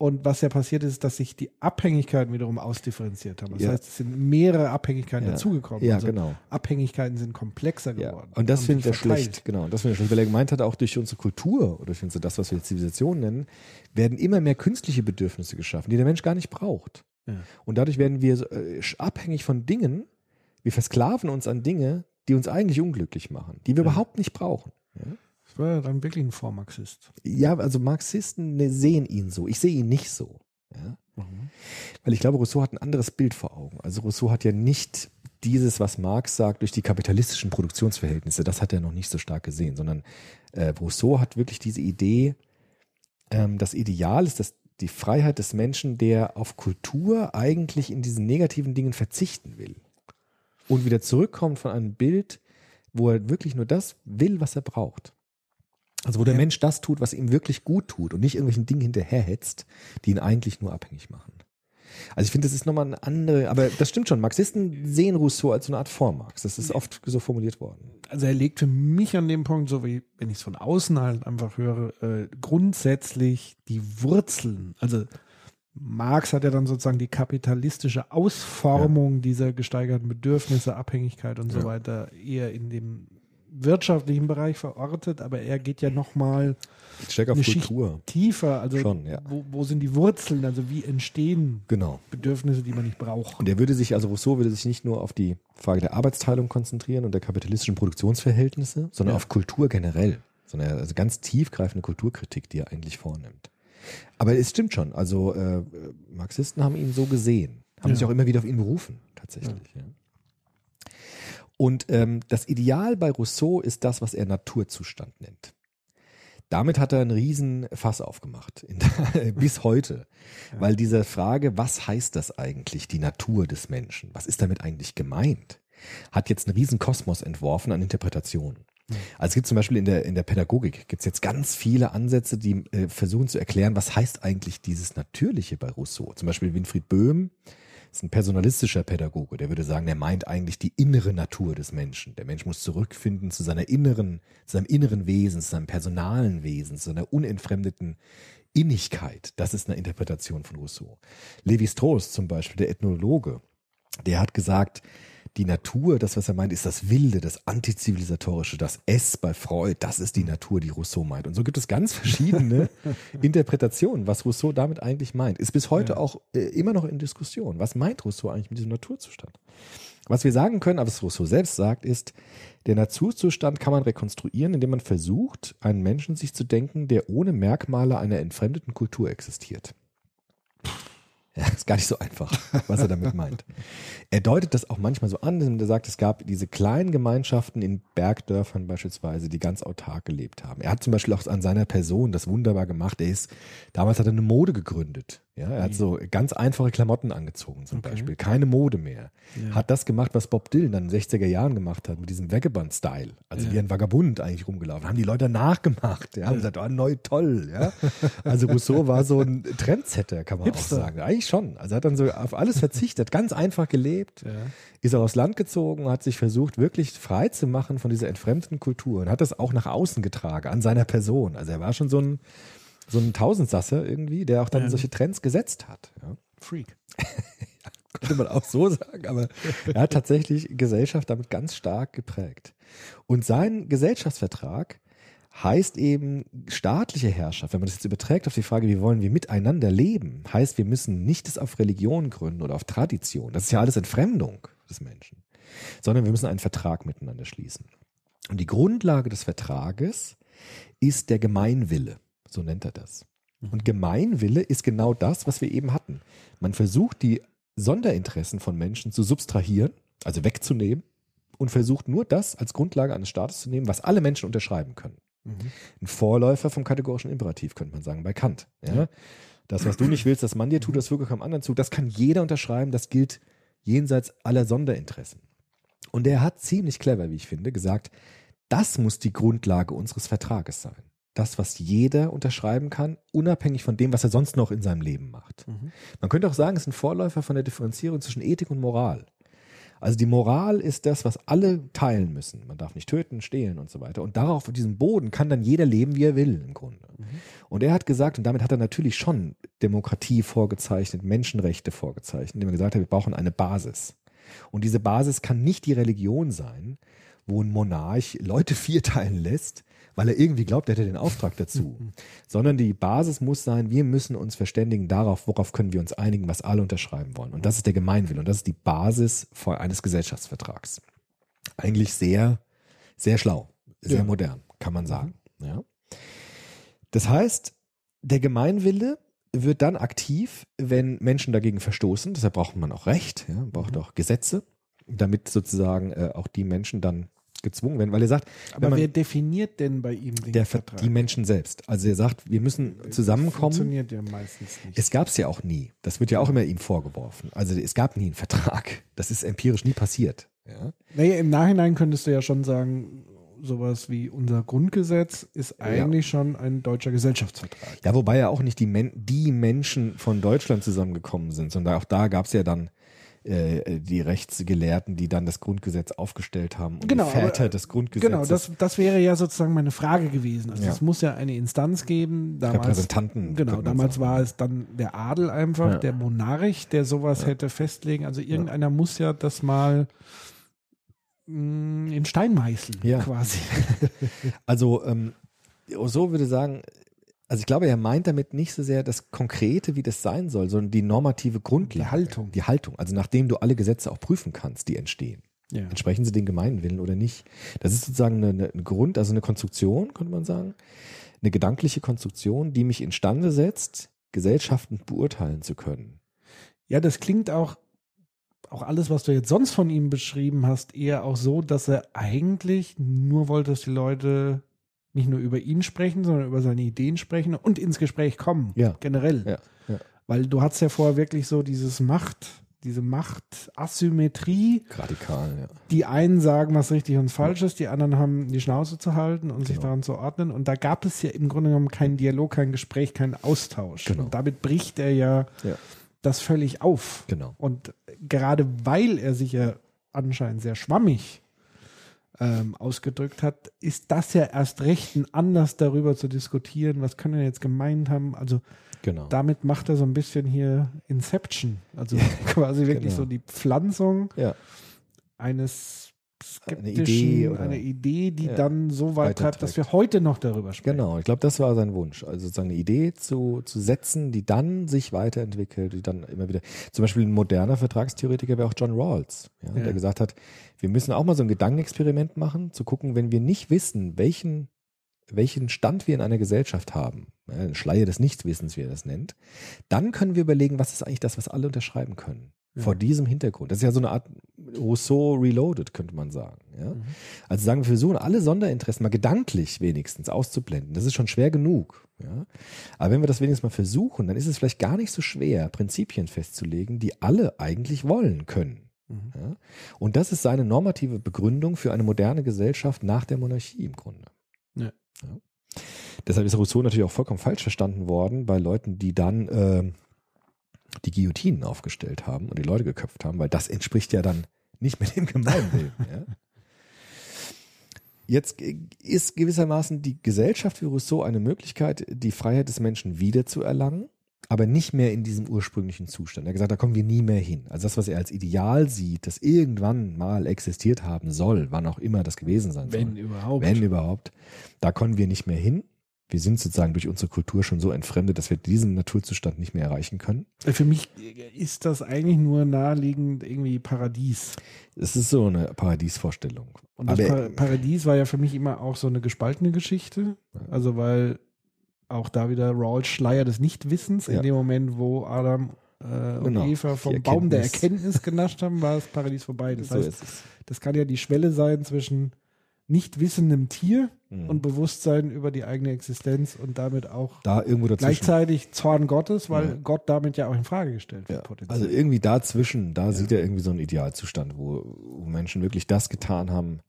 [SPEAKER 3] Und was ja passiert ist, dass sich die Abhängigkeiten wiederum ausdifferenziert haben. Das
[SPEAKER 4] Ja.
[SPEAKER 3] heißt, es sind mehrere Abhängigkeiten
[SPEAKER 4] Ja.
[SPEAKER 3] dazugekommen.
[SPEAKER 4] Ja,
[SPEAKER 3] also
[SPEAKER 4] genau.
[SPEAKER 3] Abhängigkeiten sind komplexer
[SPEAKER 4] Ja,
[SPEAKER 3] geworden.
[SPEAKER 4] und das
[SPEAKER 3] sich
[SPEAKER 4] er
[SPEAKER 3] verteilt.
[SPEAKER 4] schlecht, genau. Und das findet er schlecht, weil er gemeint hat, auch durch unsere Kultur oder durch unsere, das, was wir Zivilisation nennen, werden immer mehr künstliche Bedürfnisse geschaffen, die der Mensch gar nicht braucht.
[SPEAKER 3] Ja.
[SPEAKER 4] Und dadurch werden wir äh, abhängig von Dingen, wir versklaven uns an Dinge, die uns eigentlich unglücklich machen, die wir überhaupt nicht brauchen. Ja?
[SPEAKER 3] Das war ja dann wirklich ein Vormarxist.
[SPEAKER 4] Ja, also Marxisten ne, sehen ihn so. Ich sehe ihn nicht so. Ja? Weil ich glaube, Rousseau hat ein anderes Bild vor Augen. Also Rousseau hat ja nicht dieses, was Marx sagt, durch die kapitalistischen Produktionsverhältnisse, das hat er noch nicht so stark gesehen, sondern äh, Rousseau hat wirklich diese Idee, ähm, das Ideal ist dass die Freiheit des Menschen, der auf Kultur eigentlich in diesen negativen Dingen verzichten will und wieder zurückkommt von einem Bild, wo er wirklich nur das will, was er braucht. Also wo der
[SPEAKER 3] Ja.
[SPEAKER 4] Mensch das tut, was ihm wirklich gut tut und nicht irgendwelchen Dingen hinterherhetzt, die ihn eigentlich nur abhängig machen. Also ich finde, das ist nochmal eine andere, aber das stimmt schon. Marxisten sehen Rousseau als so eine Art Vormarx. Das ist oft so formuliert worden.
[SPEAKER 3] Also er legt für mich an dem Punkt, so wie wenn ich es von außen halt einfach höre, äh, grundsätzlich die Wurzeln. Also Marx hat ja dann sozusagen die kapitalistische Ausformung dieser gesteigerten Bedürfnisse, Abhängigkeit und so
[SPEAKER 4] Ja.
[SPEAKER 3] weiter eher in dem wirtschaftlichen Bereich verortet, aber er geht ja nochmal eine Schicht
[SPEAKER 4] Kultur.
[SPEAKER 3] tiefer. Also
[SPEAKER 4] Schon, ja.
[SPEAKER 3] wo, wo sind die Wurzeln? Also wie entstehen
[SPEAKER 4] Genau.
[SPEAKER 3] Bedürfnisse, die man nicht braucht?
[SPEAKER 4] Und er würde sich, also Rousseau würde sich nicht nur auf die Frage der Arbeitsteilung konzentrieren und der kapitalistischen Produktionsverhältnisse, sondern
[SPEAKER 3] Ja.
[SPEAKER 4] auf Kultur generell. Sondern also ganz tiefgreifende Kulturkritik, die er eigentlich vornimmt. Aber es stimmt schon. Also äh, Marxisten haben ihn so gesehen, haben
[SPEAKER 3] Ja.
[SPEAKER 4] sich auch immer wieder auf ihn berufen, tatsächlich. Ja. Und ähm, das Ideal bei Rousseau ist das, was er Naturzustand nennt. Damit hat er einen riesen Fass aufgemacht, der, (laughs) bis heute. Weil diese Frage, was heißt das eigentlich, die Natur des Menschen? Was ist damit eigentlich gemeint? Hat jetzt einen riesen Kosmos entworfen an Interpretationen. Also es gibt zum Beispiel in der, in der Pädagogik gibt es jetzt ganz viele Ansätze, die äh, versuchen zu erklären, was heißt eigentlich dieses Natürliche bei Rousseau. Zum Beispiel Winfried Böhm ist ein personalistischer Pädagoge, der würde sagen, der meint eigentlich die innere Natur des Menschen. Der Mensch muss zurückfinden zu seiner inneren, zu seinem inneren Wesen, zu seinem personalen Wesen, zu seiner unentfremdeten Innigkeit. Das ist eine Interpretation von Rousseau. Levi Strauss zum Beispiel, der Ethnologe, der hat gesagt, die Natur, das, was er meint, ist das Wilde, das Antizivilisatorische, das S bei Freud, das ist die Natur, die Rousseau meint. Und so gibt es ganz verschiedene (laughs) Interpretationen, was Rousseau damit eigentlich meint. Ist bis heute auch äh, immer noch in Diskussion. Was meint Rousseau eigentlich mit diesem Naturzustand? Was wir sagen können, aber was Rousseau selbst sagt, ist, der Naturzustand kann man rekonstruieren, indem man versucht, einen Menschen sich zu denken, der ohne Merkmale einer entfremdeten Kultur existiert. Ja, ist gar nicht so einfach, was er damit meint. Er deutet das auch manchmal so an, indem er sagt, es gab diese kleinen Gemeinschaften in Bergdörfern beispielsweise, die ganz autark gelebt haben. Er hat zum Beispiel auch an seiner Person das wunderbar gemacht. Er ist, damals hat er eine Mode gegründet. Ja, er hat so ganz einfache Klamotten angezogen zum
[SPEAKER 3] Okay.
[SPEAKER 4] Beispiel. Keine Mode mehr.
[SPEAKER 3] Ja.
[SPEAKER 4] Hat das gemacht, was Bob Dylan dann in den 60er Jahren gemacht hat, mit diesem Vagabond-Style. Also
[SPEAKER 3] Ja.
[SPEAKER 4] wie ein Vagabund eigentlich rumgelaufen. Haben die Leute nachgemacht. Ja, haben gesagt, oh, neu, toll. Ja. Also Rousseau war so ein Trendsetter, kann man
[SPEAKER 3] Hipster.
[SPEAKER 4] auch sagen. Eigentlich schon. Also er hat dann so auf alles verzichtet, ganz einfach gelebt, ist auch aufs Land gezogen, hat sich versucht, wirklich frei zu machen von dieser entfremdeten Kultur und hat das auch nach außen getragen, an seiner Person. Also er war schon so ein, so ein Tausendsasser irgendwie, der auch dann
[SPEAKER 3] Ja.
[SPEAKER 4] solche Trends gesetzt hat. Ja
[SPEAKER 3] Freak. (laughs)
[SPEAKER 4] könnte man auch so sagen, aber er hat tatsächlich Gesellschaft damit ganz stark geprägt. Und sein Gesellschaftsvertrag heißt eben staatliche Herrschaft, wenn man das jetzt überträgt auf die Frage, wie wollen wir miteinander leben, heißt, wir müssen nicht das auf Religion gründen oder auf Tradition. Das ist ja alles Entfremdung des Menschen, sondern wir müssen einen Vertrag miteinander schließen. Und die Grundlage des Vertrages ist der Gemeinwille, so nennt er das. Und Gemeinwille ist genau das, was wir eben hatten. Man versucht, die Sonderinteressen von Menschen zu substrahieren, also wegzunehmen, und versucht nur das als Grundlage eines Staates zu nehmen, was alle Menschen unterschreiben können. Ein Vorläufer vom kategorischen Imperativ, könnte man sagen, bei Kant. Ja? Das, was du nicht willst, dass man dir tut, das wirke am anderen zu, das kann jeder unterschreiben, das gilt jenseits aller Sonderinteressen. Und er hat ziemlich clever, wie ich finde, gesagt, das muss die Grundlage unseres Vertrages sein. Das, was jeder unterschreiben kann, unabhängig von dem, was er sonst noch in seinem Leben macht. Man könnte auch sagen, es ist ein Vorläufer von der Differenzierung zwischen Ethik und Moral. Also die Moral ist das, was alle teilen müssen. Man darf nicht töten, stehlen und so weiter. Und darauf, auf diesem Boden, kann dann jeder leben, wie er will, im Grunde. Und er hat gesagt, und damit hat er natürlich schon Demokratie vorgezeichnet, Menschenrechte vorgezeichnet, indem er gesagt hat, wir brauchen eine Basis. Und diese Basis kann nicht die Religion sein, wo ein Monarch Leute (laughs) vierteilen lässt, weil er irgendwie glaubt, er hätte den Auftrag dazu. (laughs) Sondern die Basis muss sein, wir müssen uns verständigen darauf, worauf können wir uns einigen, was alle unterschreiben wollen. Und das ist der Gemeinwille. Und das ist die Basis eines Gesellschaftsvertrags. Eigentlich sehr, sehr schlau, sehr
[SPEAKER 3] Ja.
[SPEAKER 4] modern, kann man sagen. Ja. Das heißt, der Gemeinwille wird dann aktiv, wenn Menschen dagegen verstoßen. Deshalb braucht man auch Recht, ja, braucht auch Gesetze, damit sozusagen äh, auch die Menschen dann gezwungen werden, weil er sagt,
[SPEAKER 3] Aber
[SPEAKER 4] man,
[SPEAKER 3] wer definiert denn bei ihm den
[SPEAKER 4] der, Ver-
[SPEAKER 3] Vertrag?
[SPEAKER 4] die Menschen selbst. Also er sagt, wir müssen zusammenkommen.
[SPEAKER 3] Funktioniert ja meistens nicht.
[SPEAKER 4] Es gab es ja auch nie. Das wird ja auch immer ihm vorgeworfen. Also es gab nie einen Vertrag. Das ist empirisch nie passiert. Ja?
[SPEAKER 3] Naja, im Nachhinein könntest du ja schon sagen, sowas wie unser Grundgesetz ist eigentlich schon ein deutscher Gesellschaftsvertrag.
[SPEAKER 4] Ja, wobei ja auch nicht die, Men die Menschen von Deutschland zusammengekommen sind, sondern auch da gab es ja dann äh, die Rechtsgelehrten, die dann das Grundgesetz aufgestellt haben und
[SPEAKER 3] Genau,
[SPEAKER 4] die Väter
[SPEAKER 3] aber-
[SPEAKER 4] des Grundgesetzes.
[SPEAKER 3] Genau, das, das wäre ja sozusagen meine Frage gewesen. Also
[SPEAKER 4] Ja.
[SPEAKER 3] es muss ja eine Instanz geben. Damals,
[SPEAKER 4] Repräsentanten,
[SPEAKER 3] Genau, damals war es dann der Adel einfach,
[SPEAKER 4] Ja.
[SPEAKER 3] der Monarch, der sowas hätte festlegen. Also irgendeiner muss ja das mal mh, in Stein meißeln,
[SPEAKER 4] Ja.
[SPEAKER 3] quasi. (laughs)
[SPEAKER 4] Also ähm, so würde ich sagen, also ich glaube, er meint damit nicht so sehr das Konkrete, wie das sein soll, sondern die normative Grundlage.
[SPEAKER 3] Die Haltung.
[SPEAKER 4] Die Haltung. Also nachdem du alle Gesetze auch prüfen kannst, die entstehen.
[SPEAKER 3] Ja.
[SPEAKER 4] Entsprechen sie den Gemeinwillen oder nicht? Das ist sozusagen eine, eine, ein Grund, also eine Konstruktion, könnte man sagen. Eine gedankliche Konstruktion, die mich instande setzt, Gesellschaften beurteilen zu können.
[SPEAKER 3] Ja, das klingt auch, auch alles, was du jetzt sonst von ihm beschrieben hast, eher auch so, dass er eigentlich nur wollte, dass die Leute nicht nur über ihn sprechen, sondern über seine Ideen sprechen und ins Gespräch kommen.
[SPEAKER 4] Ja.
[SPEAKER 3] Generell.
[SPEAKER 4] Ja, ja.
[SPEAKER 3] Weil du hast ja vorher wirklich so dieses Macht, diese Machtasymmetrie.
[SPEAKER 4] Radikal, ja.
[SPEAKER 3] Die einen sagen, was richtig und falsch ist, die anderen haben die Schnauze zu halten und sich
[SPEAKER 4] Genau.
[SPEAKER 3] daran zu ordnen. Und da gab es ja im Grunde genommen keinen Dialog, kein Gespräch, keinen Austausch.
[SPEAKER 4] Genau.
[SPEAKER 3] Und damit bricht er ja,
[SPEAKER 4] Ja.
[SPEAKER 3] das völlig auf.
[SPEAKER 4] Genau.
[SPEAKER 3] Und gerade weil er sich ja anscheinend sehr schwammig ähm, ausgedrückt hat, ist das ja erst recht ein Anlass darüber zu diskutieren, was können wir jetzt gemeint haben. Also
[SPEAKER 4] Genau.
[SPEAKER 3] damit macht er so ein bisschen hier Inception. Also (laughs) quasi wirklich
[SPEAKER 4] genau.
[SPEAKER 3] so die Pflanzung
[SPEAKER 4] ja.
[SPEAKER 3] eines
[SPEAKER 4] Eine Idee oder-
[SPEAKER 3] eine Idee, die
[SPEAKER 4] Ja.
[SPEAKER 3] dann so weit treibt, dass wir heute noch darüber sprechen.
[SPEAKER 4] Genau, ich glaube, das war sein Wunsch. Also sozusagen eine Idee zu, zu setzen, die dann sich weiterentwickelt, die dann immer wieder. Zum Beispiel ein moderner Vertragstheoretiker wäre auch John Rawls, ja,
[SPEAKER 3] Ja.
[SPEAKER 4] der gesagt hat, wir müssen auch mal so ein Gedankenexperiment machen, zu gucken, wenn wir nicht wissen, welchen, welchen Stand wir in einer Gesellschaft haben, eine Schleier des Nichtswissens, wie er das nennt, dann können wir überlegen, was ist eigentlich das, was alle unterschreiben können. Vor diesem Hintergrund. Das ist ja so eine Art Rousseau reloaded, könnte man sagen. Ja? Also sagen wir, wir versuchen alle Sonderinteressen mal gedanklich wenigstens auszublenden. Das ist schon schwer genug. Ja? Aber wenn wir das wenigstens mal versuchen, dann ist es vielleicht gar nicht so schwer, Prinzipien festzulegen, die alle eigentlich wollen können. Ja? Und das ist seine normative Begründung für eine moderne Gesellschaft nach der Monarchie im Grunde.
[SPEAKER 3] Ja.
[SPEAKER 4] Deshalb ist Rousseau natürlich auch vollkommen falsch verstanden worden bei Leuten, die dann äh, die Guillotinen aufgestellt haben und die Leute geköpft haben, weil das entspricht ja dann nicht mehr dem Gemeinwillen. (laughs) ja? Jetzt ist gewissermaßen die Gesellschaft für Rousseau eine Möglichkeit, die Freiheit des Menschen wiederzuerlangen, aber nicht mehr in diesem ursprünglichen Zustand. Er hat gesagt, da kommen wir nie mehr hin. Also das, was er als Ideal sieht, das irgendwann mal existiert haben soll, wann auch immer das gewesen sein soll.
[SPEAKER 3] Wenn überhaupt.
[SPEAKER 4] Wenn überhaupt, da kommen wir nicht mehr hin. Wir sind sozusagen durch unsere Kultur schon so entfremdet, dass wir diesen Naturzustand nicht mehr erreichen können.
[SPEAKER 3] Für mich ist das eigentlich nur naheliegend irgendwie Paradies.
[SPEAKER 4] Es ist so eine Paradiesvorstellung.
[SPEAKER 3] Und das
[SPEAKER 4] Aber-
[SPEAKER 3] pa Paradies war ja für mich immer auch so eine gespaltene Geschichte. Also weil auch da wieder Rawls Schleier des Nichtwissens,
[SPEAKER 4] Ja.
[SPEAKER 3] in dem Moment, wo Adam äh, und
[SPEAKER 4] Genau.
[SPEAKER 3] Eva vom Baum der
[SPEAKER 4] Erkenntnis.
[SPEAKER 3] Genascht haben, war das Paradies vorbei. (laughs) Das
[SPEAKER 4] so
[SPEAKER 3] heißt, das kann ja die Schwelle sein zwischen nicht wissendem Tier
[SPEAKER 4] Mhm.
[SPEAKER 3] und Bewusstsein über die eigene Existenz und damit auch
[SPEAKER 4] Da irgendwo dazwischen.
[SPEAKER 3] gleichzeitig Zorn Gottes, weil
[SPEAKER 4] Ja.
[SPEAKER 3] Gott damit ja auch in Frage gestellt wird.
[SPEAKER 4] Ja, also irgendwie dazwischen, da sieht er irgendwie so einen Idealzustand, wo, wo Menschen wirklich das getan haben,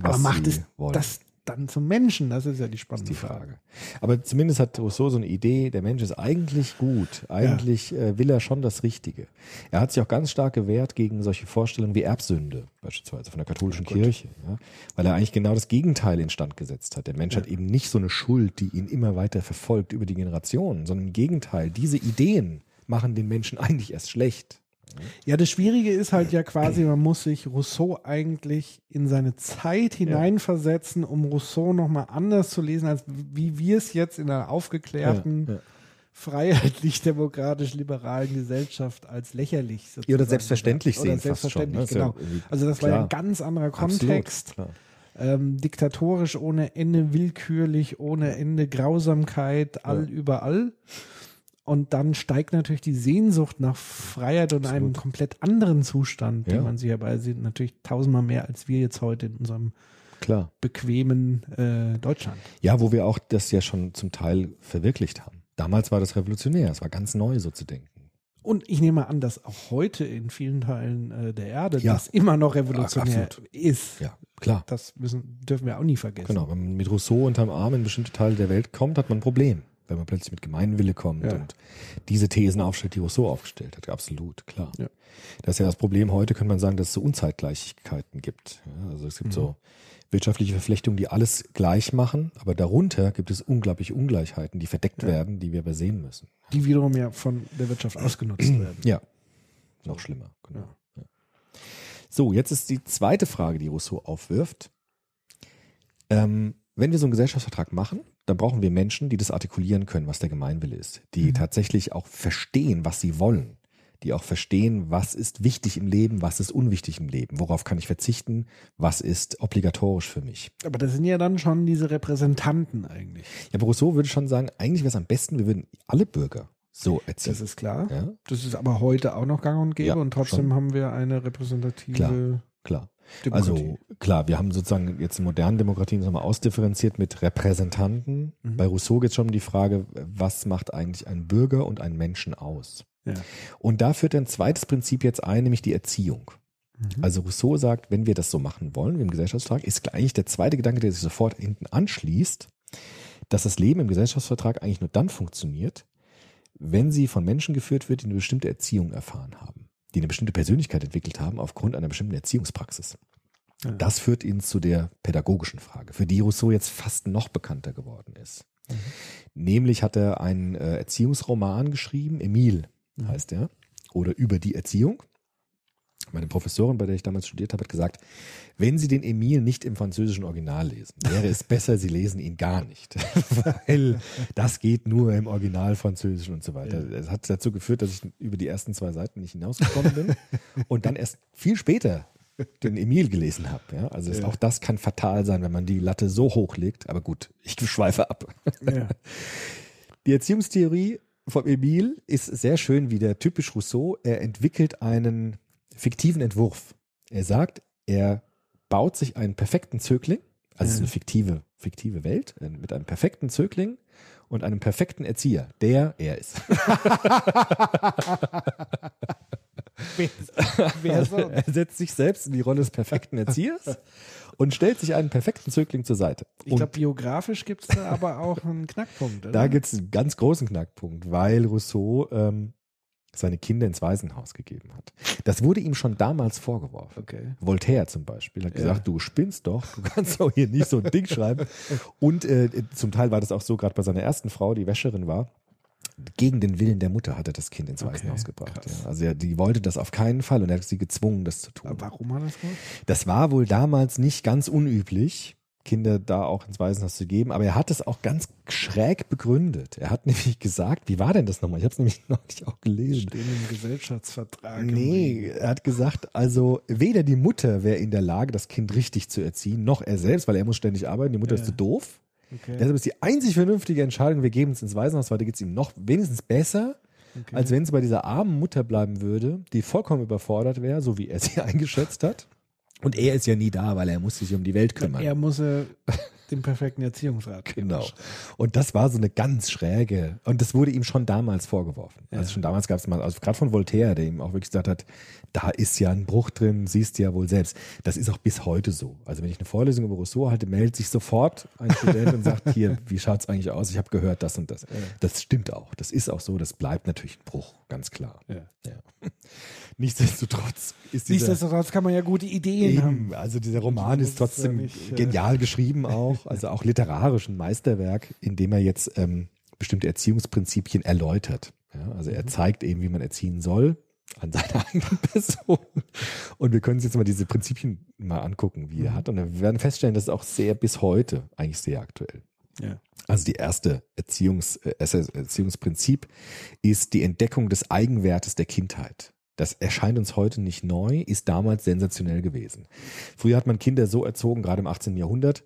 [SPEAKER 4] was
[SPEAKER 3] Aber macht
[SPEAKER 4] sie
[SPEAKER 3] es
[SPEAKER 4] wollen.
[SPEAKER 3] das dann zum Menschen? Das ist ja die spannende
[SPEAKER 4] die
[SPEAKER 3] Frage.
[SPEAKER 4] Frage. Aber zumindest hat Rousseau so eine Idee, der Mensch ist eigentlich gut. Eigentlich äh, will er schon das Richtige. Er hat sich auch ganz stark gewehrt gegen solche Vorstellungen wie Erbsünde, beispielsweise von der katholischen Kirche. Ja? Weil er eigentlich genau das Gegenteil instand gesetzt hat. Der Mensch hat eben nicht so eine Schuld, die ihn immer weiter verfolgt über die Generationen, sondern im Gegenteil, diese Ideen machen den Menschen (laughs) eigentlich erst schlecht.
[SPEAKER 3] Ja, das Schwierige ist halt ja quasi, man muss sich Rousseau eigentlich in seine Zeit hineinversetzen, um Rousseau nochmal anders zu lesen, als wie wir es jetzt in einer aufgeklärten,
[SPEAKER 4] Ja, ja.
[SPEAKER 3] freiheitlich-demokratisch-liberalen Gesellschaft als lächerlich sozusagen.
[SPEAKER 4] Oder selbstverständlich
[SPEAKER 3] oder
[SPEAKER 4] sehen schon,
[SPEAKER 3] selbstverständlich,
[SPEAKER 4] ne? Ist ja
[SPEAKER 3] genau. Also das war ja ein
[SPEAKER 4] klar.
[SPEAKER 3] ganz anderer
[SPEAKER 4] Absolut,
[SPEAKER 3] Kontext.
[SPEAKER 4] klar.
[SPEAKER 3] ähm, diktatorisch ohne Ende, willkürlich ohne Ende, Grausamkeit, all überall. Und dann steigt natürlich die Sehnsucht nach Freiheit und einem komplett anderen Zustand,
[SPEAKER 4] Ja.
[SPEAKER 3] den man sich herbei sieht, natürlich tausendmal mehr als wir jetzt heute in unserem
[SPEAKER 4] Klar.
[SPEAKER 3] bequemen äh, Deutschland.
[SPEAKER 4] Ja, wo wir auch das ja schon zum Teil verwirklicht haben. Damals war das revolutionär, es war ganz neu so zu denken.
[SPEAKER 3] Und ich nehme an, dass auch heute in vielen Teilen äh, der Erde
[SPEAKER 4] Ja.
[SPEAKER 3] das immer noch revolutionär
[SPEAKER 4] Absolut.
[SPEAKER 3] ist.
[SPEAKER 4] Ja, klar.
[SPEAKER 3] Das müssen, dürfen wir auch nie vergessen.
[SPEAKER 4] Genau, wenn man mit Rousseau unterm Arm in bestimmte Teile der Welt kommt, hat man ein Problem. Wenn man plötzlich mit Gemeinwille kommt
[SPEAKER 3] Ja.
[SPEAKER 4] und diese Thesen aufstellt, die Rousseau aufgestellt hat. Absolut, klar.
[SPEAKER 3] Ja.
[SPEAKER 4] Das ist ja das Problem heute, könnte man sagen, dass es so Unzeitgleichigkeiten gibt. Ja, also es gibt
[SPEAKER 3] Mhm.
[SPEAKER 4] so wirtschaftliche Verflechtungen, die alles gleich machen, aber darunter gibt es unglaubliche Ungleichheiten, die verdeckt werden, die wir aber sehen müssen.
[SPEAKER 3] Die wiederum ja von der Wirtschaft ausgenutzt werden.
[SPEAKER 4] Ja, noch schlimmer. Genau. So, jetzt ist die zweite Frage, die Rousseau aufwirft. Ähm, wenn wir so einen Gesellschaftsvertrag machen, dann brauchen wir Menschen, die das artikulieren können, was der Gemeinwille ist, die tatsächlich auch verstehen, was sie wollen, die auch verstehen, was ist wichtig im Leben, was ist unwichtig im Leben, worauf kann ich verzichten, was ist obligatorisch für mich.
[SPEAKER 3] Aber das sind ja dann schon diese Repräsentanten eigentlich.
[SPEAKER 4] Ja, aber Rousseau würde schon sagen, eigentlich wäre es am besten, wir würden alle Bürger so erziehen.
[SPEAKER 3] Das ist klar.
[SPEAKER 4] ja,
[SPEAKER 3] Das ist aber heute auch noch gang und gäbe
[SPEAKER 4] Ja,
[SPEAKER 3] und trotzdem
[SPEAKER 4] schon.
[SPEAKER 3] haben wir eine repräsentative
[SPEAKER 4] Klar. klar.
[SPEAKER 3] Demokratie.
[SPEAKER 4] Also klar, wir haben sozusagen jetzt in modernen Demokratien nochmal ausdifferenziert mit Repräsentanten.
[SPEAKER 3] Mhm.
[SPEAKER 4] Bei Rousseau geht es schon um die Frage, was macht eigentlich ein Bürger und ein Menschen aus?
[SPEAKER 3] ja.
[SPEAKER 4] Und da führt ein zweites Prinzip jetzt ein, nämlich die Erziehung.
[SPEAKER 3] Mhm.
[SPEAKER 4] Also Rousseau sagt, wenn wir das so machen wollen, wie im Gesellschaftsvertrag, ist eigentlich der zweite Gedanke, der sich sofort hinten anschließt, dass das Leben im Gesellschaftsvertrag eigentlich nur dann funktioniert, wenn sie von Menschen geführt wird, die eine bestimmte Erziehung erfahren haben, die eine bestimmte Persönlichkeit entwickelt haben aufgrund einer bestimmten Erziehungspraxis.
[SPEAKER 3] Ja.
[SPEAKER 4] Das führt ihn zu der pädagogischen Frage, für die Rousseau jetzt fast noch bekannter geworden ist.
[SPEAKER 3] Mhm.
[SPEAKER 4] Nämlich hat er einen äh, Erziehungsroman geschrieben, Emile
[SPEAKER 3] Mhm.
[SPEAKER 4] heißt er, oder über die Erziehung. Meine Professorin, bei der ich damals studiert habe, hat gesagt, wenn Sie den Emile nicht im französischen Original lesen, wäre es besser, Sie lesen ihn gar nicht, (laughs) weil das geht nur im Original Französisch und so weiter. Das hat dazu geführt, dass ich über die ersten zwei Seiten nicht hinausgekommen bin und dann erst viel später den Emile gelesen habe. Ja? Also es- auch das kann fatal sein, wenn man die Latte so hoch legt. Aber gut, ich schweife ab.
[SPEAKER 3] Ja.
[SPEAKER 4] Die Erziehungstheorie vom Emile ist sehr schön wie der typisch Rousseau. Er entwickelt einen fiktiven Entwurf. Er sagt, er baut sich einen perfekten Zögling, also es ist eine fiktive, fiktive Welt, äh, mit einem perfekten Zögling und einem perfekten Erzieher, der er ist. (laughs)
[SPEAKER 3] Wer, so?
[SPEAKER 4] er setzt sich selbst in die Rolle des perfekten Erziehers und stellt sich einen perfekten Zögling zur Seite.
[SPEAKER 3] Ich glaube, biografisch gibt es da aber auch einen Knackpunkt. Oder?
[SPEAKER 4] da gibt es einen ganz großen Knackpunkt, weil Rousseau ähm, seine Kinder ins Waisenhaus gegeben hat. Das wurde ihm schon damals vorgeworfen.
[SPEAKER 3] Okay.
[SPEAKER 4] Voltaire zum Beispiel hat
[SPEAKER 3] Ja.
[SPEAKER 4] gesagt, du spinnst doch, du kannst doch hier nicht so ein Ding schreiben. Und äh, zum Teil war das auch so, gerade bei seiner ersten Frau, die Wäscherin war, gegen den Willen der Mutter hat er das Kind ins
[SPEAKER 3] Okay,
[SPEAKER 4] Waisenhaus gebracht.
[SPEAKER 3] krass.
[SPEAKER 4] Ja. Also er, die wollte das auf keinen Fall und er hat sie gezwungen, das zu tun.
[SPEAKER 3] Aber warum hat er das gemacht?
[SPEAKER 4] Das war wohl damals nicht ganz unüblich, Kinder da auch ins Waisenhaus zu geben, aber er hat es auch ganz schräg begründet. Er hat (laughs) nämlich gesagt, wie war denn das nochmal? Ich habe es nämlich (laughs) noch nicht auch gelesen.
[SPEAKER 3] Stehen im Gesellschaftsvertrag.
[SPEAKER 4] Nee, er hat gesagt, also weder die Mutter wäre in der Lage, das Kind richtig zu erziehen, noch er selbst, weil er muss ständig arbeiten, die Mutter
[SPEAKER 3] Ja.
[SPEAKER 4] ist zu doof.
[SPEAKER 3] Okay.
[SPEAKER 4] Deshalb ist die einzig vernünftige Entscheidung, wir geben es ins Waisenhaus, weil da geht es ihm noch wenigstens besser,
[SPEAKER 3] okay.
[SPEAKER 4] als wenn es bei dieser armen Mutter bleiben würde, die vollkommen überfordert wäre, so wie er sie (laughs) eingeschätzt hat. Und er ist ja nie da, weil er muss sich um die Welt kümmern.
[SPEAKER 3] er muss äh, (laughs) den perfekten Erziehungsrat.
[SPEAKER 4] Genau. Und das war so eine ganz schräge, und das wurde ihm schon damals vorgeworfen.
[SPEAKER 3] Ja.
[SPEAKER 4] Also schon damals gab es mal, also gerade von Voltaire, der ihm auch wirklich gesagt hat, da ist ja ein Bruch drin, siehst du ja wohl selbst. Das ist auch bis heute so. Also wenn ich eine Vorlesung über Rousseau halte, meldet sich sofort ein Student und sagt, hier, (laughs) wie schaut's eigentlich aus? Ich habe gehört das und das. Das stimmt auch. Das ist auch so. Das bleibt natürlich ein Bruch, ganz klar.
[SPEAKER 3] Ja.
[SPEAKER 4] Ja. (laughs) Nichtsdestotrotz ist dieser,
[SPEAKER 3] Nichtsdestotrotz kann man ja gute Ideen haben.
[SPEAKER 4] Eben, also dieser Roman ist trotzdem
[SPEAKER 3] ja nicht, äh,
[SPEAKER 4] genial geschrieben auch, also auch literarisch ein Meisterwerk, in dem er jetzt ähm, bestimmte Erziehungsprinzipien erläutert. Ja, also
[SPEAKER 3] Mhm.
[SPEAKER 4] er zeigt eben, wie man erziehen soll an seiner (laughs) eigenen Person. Und wir können uns jetzt mal diese Prinzipien mal angucken, wie
[SPEAKER 3] Mhm.
[SPEAKER 4] er hat. Und wir werden feststellen, das ist auch sehr bis heute eigentlich sehr aktuell.
[SPEAKER 3] Ja.
[SPEAKER 4] Also die erste Erziehungs, äh, Erzie- Erziehungsprinzip ist die Entdeckung des Eigenwertes der Kindheit. Das erscheint uns heute nicht neu, ist damals sensationell gewesen. Früher hat man Kinder so erzogen, gerade im 18. Jahrhundert,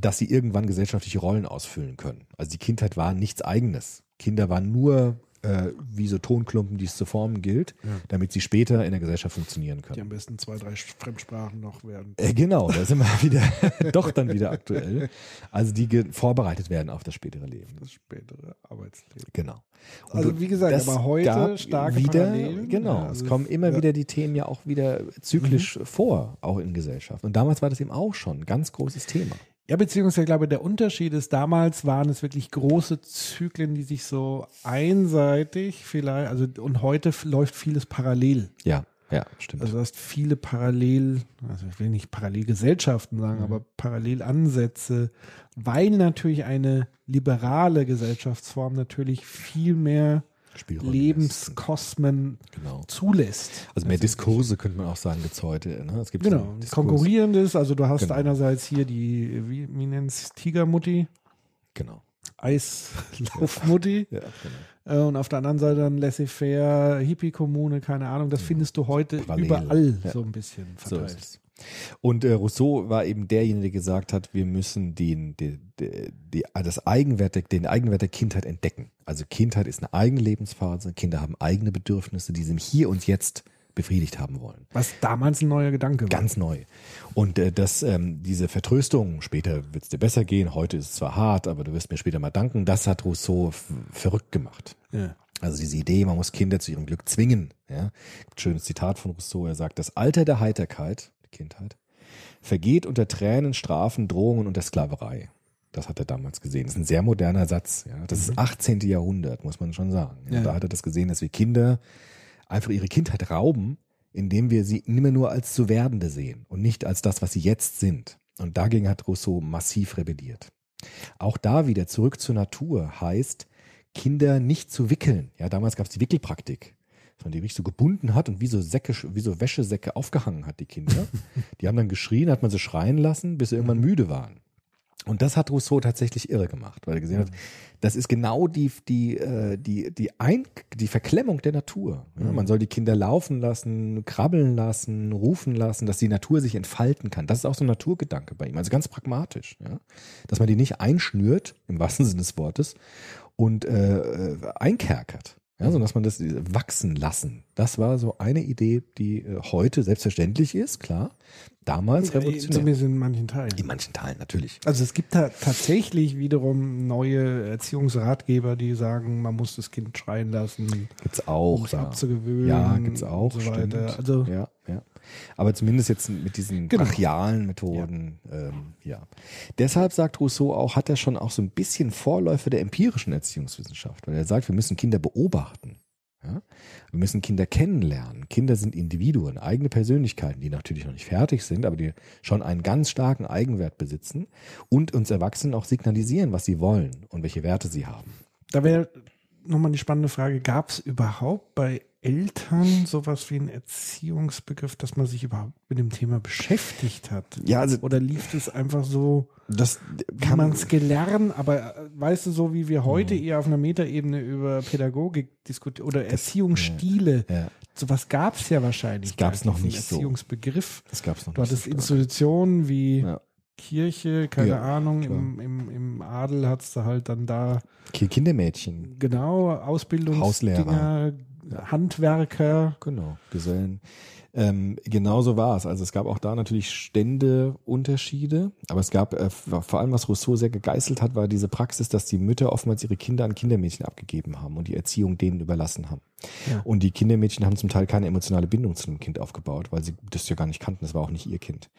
[SPEAKER 4] dass sie irgendwann gesellschaftliche Rollen ausfüllen können. Also die Kindheit war nichts Eigenes. Kinder waren nur äh, wie so Tonklumpen, die es zu formen gilt,
[SPEAKER 3] Ja.
[SPEAKER 4] damit sie später in der Gesellschaft funktionieren
[SPEAKER 3] Die
[SPEAKER 4] können.
[SPEAKER 3] am besten zwei, drei Fremdsprachen noch werden.
[SPEAKER 4] Äh, genau, da sind wir (laughs) wieder, doch dann wieder aktuell. Also die vorbereitet werden auf das spätere Leben.
[SPEAKER 3] Das spätere Arbeitsleben.
[SPEAKER 4] Genau. Und
[SPEAKER 3] Also wie gesagt, aber heute
[SPEAKER 4] gab
[SPEAKER 3] starke
[SPEAKER 4] wieder,
[SPEAKER 3] Parallelen.
[SPEAKER 4] Genau,
[SPEAKER 3] Ja, also
[SPEAKER 4] es kommen immer
[SPEAKER 3] ja. Mhm.
[SPEAKER 4] wieder die Themen ja auch wieder zyklisch vor, auch in Gesellschaft. Und damals war das eben auch schon ein ganz großes Thema.
[SPEAKER 3] Ja, beziehungsweise ich glaube, der Unterschied ist, damals waren es wirklich große Zyklen, die sich so einseitig vielleicht, also und heute läuft vieles parallel.
[SPEAKER 4] Ja, ja, stimmt.
[SPEAKER 3] Also du hast viele parallel, also ich will nicht Parallelgesellschaften
[SPEAKER 4] Mhm.
[SPEAKER 3] sagen, aber Parallelansätze, weil natürlich eine liberale Gesellschaftsform natürlich viel mehr
[SPEAKER 4] Spielräume
[SPEAKER 3] Lebenskosmen.
[SPEAKER 4] Genau.
[SPEAKER 3] zulässt.
[SPEAKER 4] Also mehr Diskurse könnte man auch sagen gibt's heute. Ne? Es gibt
[SPEAKER 3] Genau,
[SPEAKER 4] so
[SPEAKER 3] konkurrierendes, also du hast
[SPEAKER 4] Genau.
[SPEAKER 3] einerseits hier die, wie, wie nennt's, Tigermutti,
[SPEAKER 4] Genau.
[SPEAKER 3] Eislaufmutti (laughs)
[SPEAKER 4] Ja, genau.
[SPEAKER 3] äh, und auf der anderen Seite dann Laissez-faire, Hippie-Kommune, keine Ahnung, das findest du heute
[SPEAKER 4] Parallel,
[SPEAKER 3] überall
[SPEAKER 4] ja.
[SPEAKER 3] so ein bisschen
[SPEAKER 4] So
[SPEAKER 3] verteilt.
[SPEAKER 4] es. Und äh, Rousseau war eben derjenige, der gesagt hat, wir müssen den, den, den, die, das Eigenwert, der- den Eigenwert der Kindheit entdecken. Also Kindheit ist eine eigene Lebensphase, Kinder haben eigene Bedürfnisse, die sie im Hier und Jetzt befriedigt haben wollen.
[SPEAKER 3] Was damals ein neuer Gedanke war.
[SPEAKER 4] Ganz neu. Und äh, dass ähm, diese Vertröstung, später wird es dir besser gehen, heute ist es zwar hart, aber du wirst mir später mal danken, das hat Rousseau verrückt gemacht.
[SPEAKER 3] Ja.
[SPEAKER 4] Also diese Idee, man muss Kinder zu ihrem Glück zwingen. Ja? Schönes Zitat von Rousseau, er sagt, das Alter der Heiterkeit, Kindheit, vergeht unter Tränen, Strafen, Drohungen und der Sklaverei. Das hat er damals gesehen. Das ist ein sehr moderner Satz. Ja? Das ist 18. Jahrhundert, muss man schon sagen. Ja. Da hat er das gesehen, dass wir Kinder einfach ihre Kindheit rauben, indem wir sie nimmer nur als zu werdende sehen und nicht als das, was sie jetzt sind. Und dagegen hat Rousseau massiv rebelliert. Auch da wieder zurück zur Natur heißt, Kinder nicht zu wickeln. Ja, damals gab es die Wickelpraktik, dass man die richtig so gebunden hat und wie so Säcke, wie so Wäschesäcke aufgehangen hat, die Kinder. (laughs) die haben dann geschrien, hat man sie schreien lassen, bis sie irgendwann müde waren. Und das hat Rousseau tatsächlich irre gemacht, weil er gesehen hat, das ist genau die, die, äh, die, die, Ein die Verklemmung der Natur. Ja, man soll die Kinder laufen lassen, krabbeln lassen, rufen lassen, dass die Natur sich entfalten kann. Das ist auch so ein Naturgedanke bei ihm, also ganz pragmatisch. Ja? Dass man die nicht einschnürt, im wahrsten Sinne des Wortes, und äh, äh, einkerkert. Ja, sondern dass man das wachsen lassen. Das war so eine Idee, die äh, heute selbstverständlich ist, klar. Damals revolutionär.
[SPEAKER 3] Zumindest in manchen Teilen.
[SPEAKER 4] In manchen Teilen natürlich.
[SPEAKER 3] Also es gibt da tatsächlich wiederum neue Erziehungsratgeber, die sagen, man muss das Kind schreien lassen,
[SPEAKER 4] Gibt's
[SPEAKER 3] um
[SPEAKER 4] auch.
[SPEAKER 3] es
[SPEAKER 4] ja.
[SPEAKER 3] abzugewöhnen.
[SPEAKER 4] Ja, gibt's auch.
[SPEAKER 3] So weiter.
[SPEAKER 4] stimmt.
[SPEAKER 3] Also
[SPEAKER 4] ja, ja. Aber zumindest jetzt mit diesen
[SPEAKER 3] Genau.
[SPEAKER 4] brachialen Methoden, ja. Ähm, ja. Deshalb sagt Rousseau auch, hat er schon auch so ein bisschen Vorläufe der empirischen Erziehungswissenschaft, weil er sagt, wir müssen Kinder beobachten. Ja? Wir müssen Kinder kennenlernen. Kinder sind Individuen, eigene Persönlichkeiten, die natürlich noch nicht fertig sind, aber die schon einen ganz starken Eigenwert besitzen und uns Erwachsenen auch signalisieren, was sie wollen und welche Werte sie haben.
[SPEAKER 3] da wäre nochmal die spannende Frage, gab es überhaupt bei Eltern sowas wie einen Erziehungsbegriff, dass man sich überhaupt mit dem Thema beschäftigt hat?
[SPEAKER 4] Ja, also
[SPEAKER 3] Oder lief das einfach so,
[SPEAKER 4] das
[SPEAKER 3] wie man es gelernt, aber äh, weißt du, so wie wir heute
[SPEAKER 4] Mhm.
[SPEAKER 3] eher auf einer Metaebene über Pädagogik diskutieren oder Erziehungsstile,
[SPEAKER 4] ja,
[SPEAKER 3] sowas gab es ja wahrscheinlich.
[SPEAKER 4] Das gab's
[SPEAKER 3] gar
[SPEAKER 4] noch nicht so.
[SPEAKER 3] Erziehungsbegriff.
[SPEAKER 4] das gab's noch
[SPEAKER 3] Du
[SPEAKER 4] nicht.
[SPEAKER 3] hattest
[SPEAKER 4] so.
[SPEAKER 3] Institutionen wie
[SPEAKER 4] Ja.
[SPEAKER 3] Kirche, keine
[SPEAKER 4] Ja,
[SPEAKER 3] Ahnung,
[SPEAKER 4] klar.
[SPEAKER 3] im, im, im Adel hattest du halt dann da
[SPEAKER 4] Ki- Kindermädchen,
[SPEAKER 3] genau Ausbildungsdinger,
[SPEAKER 4] Hauslehrer.
[SPEAKER 3] Handwerker.
[SPEAKER 4] genau, Gesellen. Ähm, genau so war es. Also es gab auch da natürlich Ständeunterschiede, aber es gab äh, vor allem, was Rousseau sehr gegeißelt hat, war diese Praxis, dass die Mütter oftmals ihre Kinder an Kindermädchen abgegeben haben und die Erziehung denen überlassen haben.
[SPEAKER 3] Ja.
[SPEAKER 4] Und die Kindermädchen haben zum Teil keine emotionale Bindung zu dem Kind aufgebaut, weil sie das ja gar nicht kannten. Das war auch nicht ihr Kind.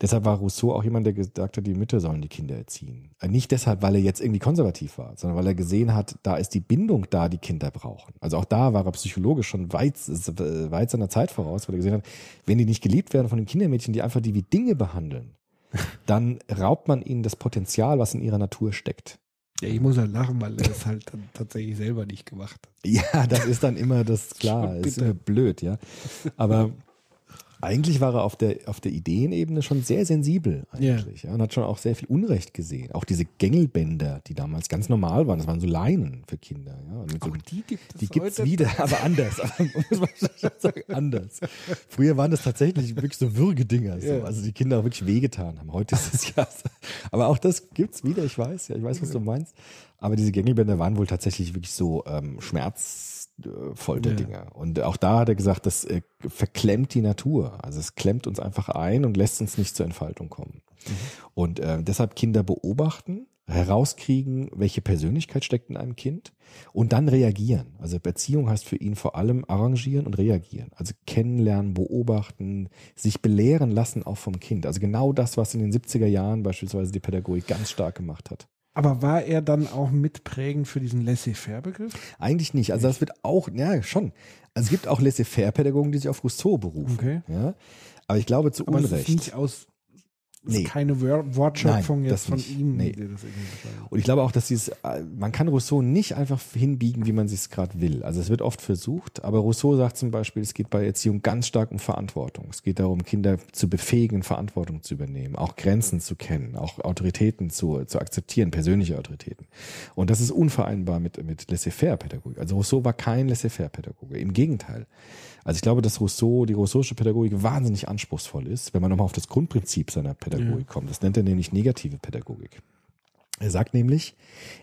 [SPEAKER 4] Deshalb war Rousseau auch jemand, der gesagt hat, die Mütter sollen die Kinder erziehen. Äh, Nicht deshalb, weil er jetzt irgendwie konservativ war, sondern weil er gesehen hat, da ist die Bindung da, die Kinder brauchen. Also auch da war er psychologisch schon weit, weit seiner Zeit voraus, weil er gesehen hat, wenn die nicht geliebt werden von den Kindermädchen, die einfach die wie Dinge behandeln, (laughs) dann raubt man ihnen das Potenzial, was in ihrer Natur steckt.
[SPEAKER 3] Ja, ich muss halt lachen, weil er es halt dann tatsächlich selber nicht gemacht hat.
[SPEAKER 4] Ja, das ist dann immer das klar, (laughs) ist immer blöd, ja. Aber eigentlich war er auf der, auf der Ideenebene schon sehr sensibel eigentlich, ja. und hat schon auch sehr viel Unrecht gesehen. Auch diese Gängelbänder, die damals ganz normal waren, das waren so Leinen für Kinder, ja. Und so,
[SPEAKER 3] die gibt es
[SPEAKER 4] die gibt's wieder, aber anders. Sagen, anders. Früher waren das tatsächlich wirklich so Würgedinger, so.
[SPEAKER 3] Ja.
[SPEAKER 4] also die Kinder auch wirklich wehgetan haben. Heute ist es ja, so. aber auch das gibt's wieder. Ich weiß, ja, ich weiß, was du meinst. Aber diese Gängelbänder waren wohl tatsächlich wirklich so ähm, Schmerzfolterdinger. Und auch da hat er gesagt, das äh, verklemmt die Natur. Also es klemmt uns einfach ein und lässt uns nicht zur Entfaltung kommen. Und äh, deshalb Kinder beobachten, herauskriegen, welche Persönlichkeit steckt in einem Kind und dann reagieren. Also Erziehung heißt für ihn vor allem arrangieren und reagieren. Also kennenlernen, beobachten, sich belehren lassen auch vom Kind. Also genau das, was in den 70er Jahren beispielsweise die Pädagogik ganz stark gemacht hat.
[SPEAKER 3] Aber war er dann auch mitprägend für diesen Laissez-faire-Begriff?
[SPEAKER 4] Eigentlich nicht. Also das wird auch, ja schon. Also es gibt auch Laissez-faire-Pädagogen, die sich auf Rousseau berufen.
[SPEAKER 3] Okay.
[SPEAKER 4] Ja? Aber ich glaube zu
[SPEAKER 3] Aber
[SPEAKER 4] Unrecht.
[SPEAKER 3] ist nicht aus ist
[SPEAKER 4] Nee.
[SPEAKER 3] keine Wortschöpfung
[SPEAKER 4] Nein,
[SPEAKER 3] jetzt von
[SPEAKER 4] nicht.
[SPEAKER 3] ihm,
[SPEAKER 4] Nee. Und ich glaube auch, dass dieses, äh, man kann Rousseau nicht einfach hinbiegen, wie man es gerade will. Also es wird oft versucht, aber Rousseau sagt zum Beispiel, es geht bei Erziehung ganz stark um Verantwortung. Es geht darum, Kinder zu befähigen, Verantwortung zu übernehmen, auch Grenzen zu kennen, auch Autoritäten zu, zu akzeptieren, persönliche Autoritäten. Und das ist unvereinbar mit, mit Laissez-faire-Pädagogik. Also Rousseau war kein Laissez-faire-Pädagoge. Im Gegenteil. Also ich glaube, dass Rousseau, die rousseauische Pädagogik wahnsinnig anspruchsvoll ist, wenn man nochmal auf das Grundprinzip seiner Pädagogik kommt. Das nennt er nämlich negative Pädagogik. Er sagt nämlich,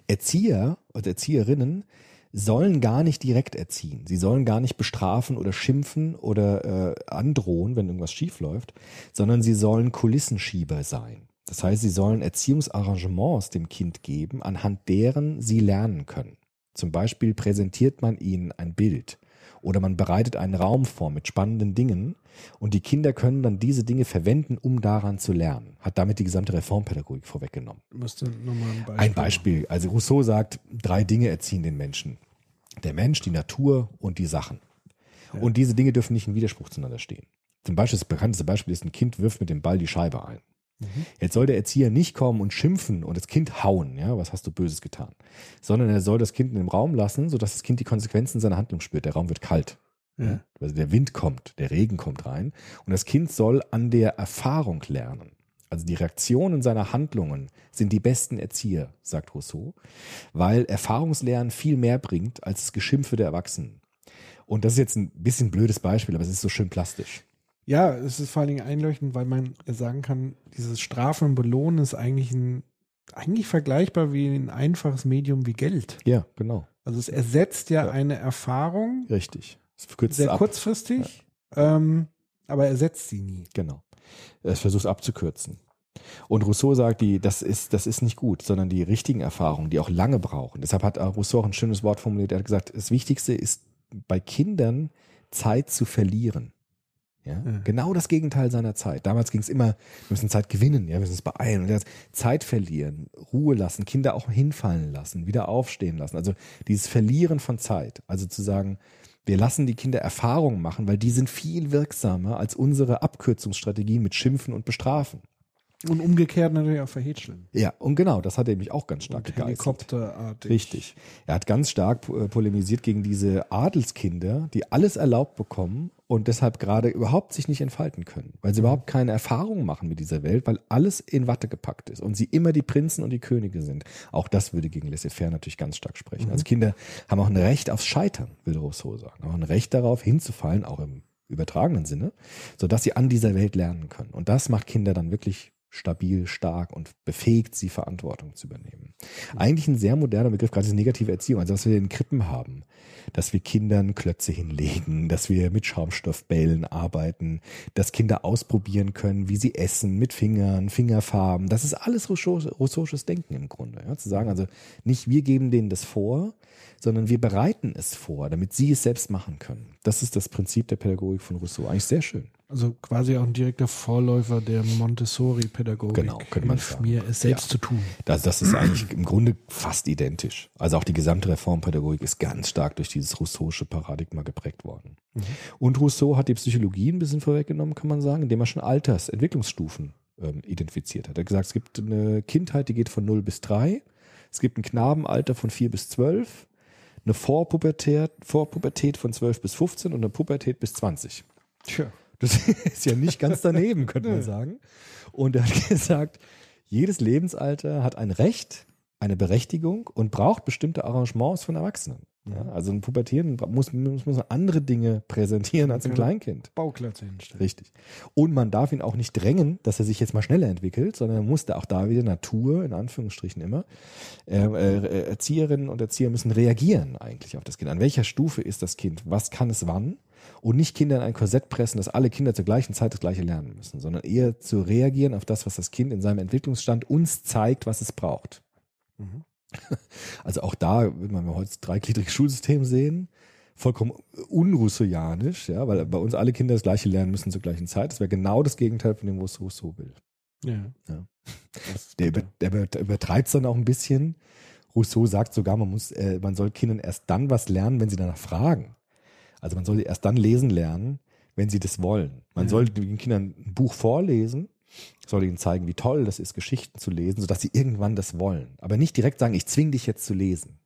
[SPEAKER 4] Erzieher und Erzieherinnen sollen gar nicht direkt erziehen. Sie sollen gar nicht bestrafen oder schimpfen oder äh, androhen, wenn irgendwas schief läuft, sondern sie sollen Kulissenschieber sein. Das heißt, sie sollen Erziehungsarrangements dem Kind geben, anhand deren sie lernen können. Zum Beispiel präsentiert man ihnen ein Bild oder man bereitet einen Raum vor mit spannenden Dingen und die Kinder können dann diese Dinge verwenden, um daran zu lernen. Hat damit die gesamte Reformpädagogik vorweggenommen.
[SPEAKER 3] Musst nochmal ein Beispiel.
[SPEAKER 4] Ein Beispiel. Also Rousseau sagt, drei Dinge erziehen den Menschen. Der Mensch, die Natur und die Sachen. Und diese Dinge dürfen nicht in Widerspruch zueinander stehen. Zum Beispiel, das bekannteste Beispiel ist, ein Kind wirft mit dem Ball die Scheibe ein. Jetzt soll der Erzieher nicht kommen und schimpfen und das Kind hauen, ja, was hast du Böses getan, sondern er soll das Kind in dem Raum lassen, sodass das Kind die Konsequenzen seiner Handlung spürt. Der Raum wird kalt.
[SPEAKER 3] Ja.
[SPEAKER 4] Also der Wind kommt, der Regen kommt rein und das Kind soll an der Erfahrung lernen. Also die Reaktionen seiner Handlungen sind die besten Erzieher, sagt Rousseau, weil Erfahrungslernen viel mehr bringt als das Geschimpfe der Erwachsenen. Und das ist jetzt ein bisschen blödes Beispiel, aber es ist so schön plastisch.
[SPEAKER 3] Ja, es ist vor allen Dingen einleuchtend, weil man sagen kann, dieses Strafen und Belohnen ist eigentlich ein, eigentlich vergleichbar wie ein einfaches Medium wie Geld.
[SPEAKER 4] Ja, genau.
[SPEAKER 3] Also es ersetzt ja,
[SPEAKER 4] Ja.
[SPEAKER 3] eine Erfahrung
[SPEAKER 4] Richtig. Es kürzt
[SPEAKER 3] sehr
[SPEAKER 4] ab.
[SPEAKER 3] kurzfristig, ähm, aber ersetzt sie nie.
[SPEAKER 4] Genau. Es versucht abzukürzen. Und Rousseau sagt, die, das ist, das ist nicht gut, sondern die richtigen Erfahrungen, die auch lange brauchen. Deshalb hat Rousseau auch ein schönes Wort formuliert. Er hat gesagt, das Wichtigste ist bei Kindern Zeit zu verlieren. Ja?
[SPEAKER 3] Ja.
[SPEAKER 4] Genau das Gegenteil seiner Zeit. Damals ging es immer, wir müssen Zeit gewinnen, ja, wir müssen uns beeilen. Und hat Zeit verlieren, Ruhe lassen, Kinder auch hinfallen lassen, wieder aufstehen lassen. Also dieses Verlieren von Zeit. Also zu sagen, wir lassen die Kinder Erfahrungen machen, weil die sind viel wirksamer als unsere Abkürzungsstrategie mit Schimpfen und Bestrafen.
[SPEAKER 3] Und umgekehrt natürlich auch verhätscheln.
[SPEAKER 4] Ja, und genau, das hat er mich auch ganz stark
[SPEAKER 3] Und. Helikopterartig.
[SPEAKER 4] Richtig. Er hat ganz stark polemisiert gegen diese Adelskinder, die alles erlaubt bekommen und deshalb gerade überhaupt sich nicht entfalten können, weil sie überhaupt keine Erfahrung machen mit dieser Welt, weil alles in Watte gepackt ist und sie immer die Prinzen und die Könige sind. Auch das würde gegen Laissez-faire natürlich ganz stark sprechen. Also Kinder haben auch ein Recht aufs Scheitern, würde Rousseau sagen. Auch ein Recht darauf hinzufallen, auch im übertragenen Sinne, sodass sie an dieser Welt lernen können. Und das macht Kinder dann wirklich stabil, stark und befähigt sie, Verantwortung zu übernehmen. Eigentlich ein sehr moderner Begriff, gerade diese negative Erziehung, also was wir in Krippen haben, dass wir Kindern Klötze hinlegen, dass wir mit Schaumstoffbällen arbeiten, dass Kinder ausprobieren können, wie sie essen, mit Fingern, Fingerfarben. Das ist alles Rousseausches Denken im Grunde. Ja? Zu sagen, also nicht wir geben denen das vor, sondern wir bereiten es vor, damit sie es selbst machen können. Das ist das Prinzip der Pädagogik von Rousseau. Eigentlich sehr schön.
[SPEAKER 3] Also quasi auch ein direkter Vorläufer der Montessori-Pädagogik.
[SPEAKER 4] Genau, könnte man sagen.
[SPEAKER 3] mir, es selbst
[SPEAKER 4] Ja.
[SPEAKER 3] zu tun.
[SPEAKER 4] Das, das ist eigentlich im Grunde fast identisch. Also auch die gesamte Reformpädagogik ist ganz stark durch dieses Rousseau'sche Paradigma geprägt worden. Und Rousseau hat die Psychologie ein bisschen vorweggenommen, kann man sagen, indem er schon Alters-, Entwicklungsstufen ähm, identifiziert hat. Er hat gesagt, es gibt eine Kindheit, die geht von 0 bis 3. Es gibt ein Knabenalter von 4 bis 12, eine Vorpubertät, Vorpubertät von 12 bis 15 und eine Pubertät bis 20.
[SPEAKER 3] Tja.
[SPEAKER 4] Das (laughs) ist ja nicht ganz daneben, könnte man sagen. Und er hat (laughs) gesagt, jedes Lebensalter hat ein Recht, eine Berechtigung und braucht bestimmte Arrangements von Erwachsenen. Ja, also ein Pubertieren muss, muss, muss andere Dinge präsentieren als ein. Kleinkind.
[SPEAKER 3] Bauklötze hinstellen.
[SPEAKER 4] Richtig. Und man darf ihn auch nicht drängen, dass er sich jetzt mal schneller entwickelt, sondern er muss da auch da wieder Natur, in Anführungsstrichen immer, äh, äh, Erzieherinnen und Erzieher müssen reagieren eigentlich auf das Kind. An welcher Stufe ist das Kind? Was kann es wann? Und nicht Kinder in ein Korsett pressen, dass alle Kinder zur gleichen Zeit das Gleiche lernen müssen, sondern eher zu reagieren auf das, was das Kind in seinem Entwicklungsstand uns zeigt, was es braucht.
[SPEAKER 3] Mhm. (laughs)
[SPEAKER 4] Also auch da, wenn wir heute das dreigliedrige Schulsystem sehen, vollkommen unrussojanisch, ja, weil bei uns alle Kinder das Gleiche lernen müssen zur gleichen Zeit. Das wäre genau das Gegenteil von dem, was Rousseau will.
[SPEAKER 3] Ja.
[SPEAKER 4] Ja. Der, der über- übertreibt es dann auch ein bisschen. Rousseau sagt sogar, man muss, äh, man soll Kindern erst dann was lernen, wenn sie danach fragen. Also man soll sie erst dann lesen lernen, wenn sie das wollen. Man
[SPEAKER 3] Ja.
[SPEAKER 4] soll den Kindern ein Buch vorlesen, soll ihnen zeigen, wie toll das ist, Geschichten zu lesen, sodass sie irgendwann das wollen. Aber nicht direkt sagen, ich zwing dich jetzt zu lesen.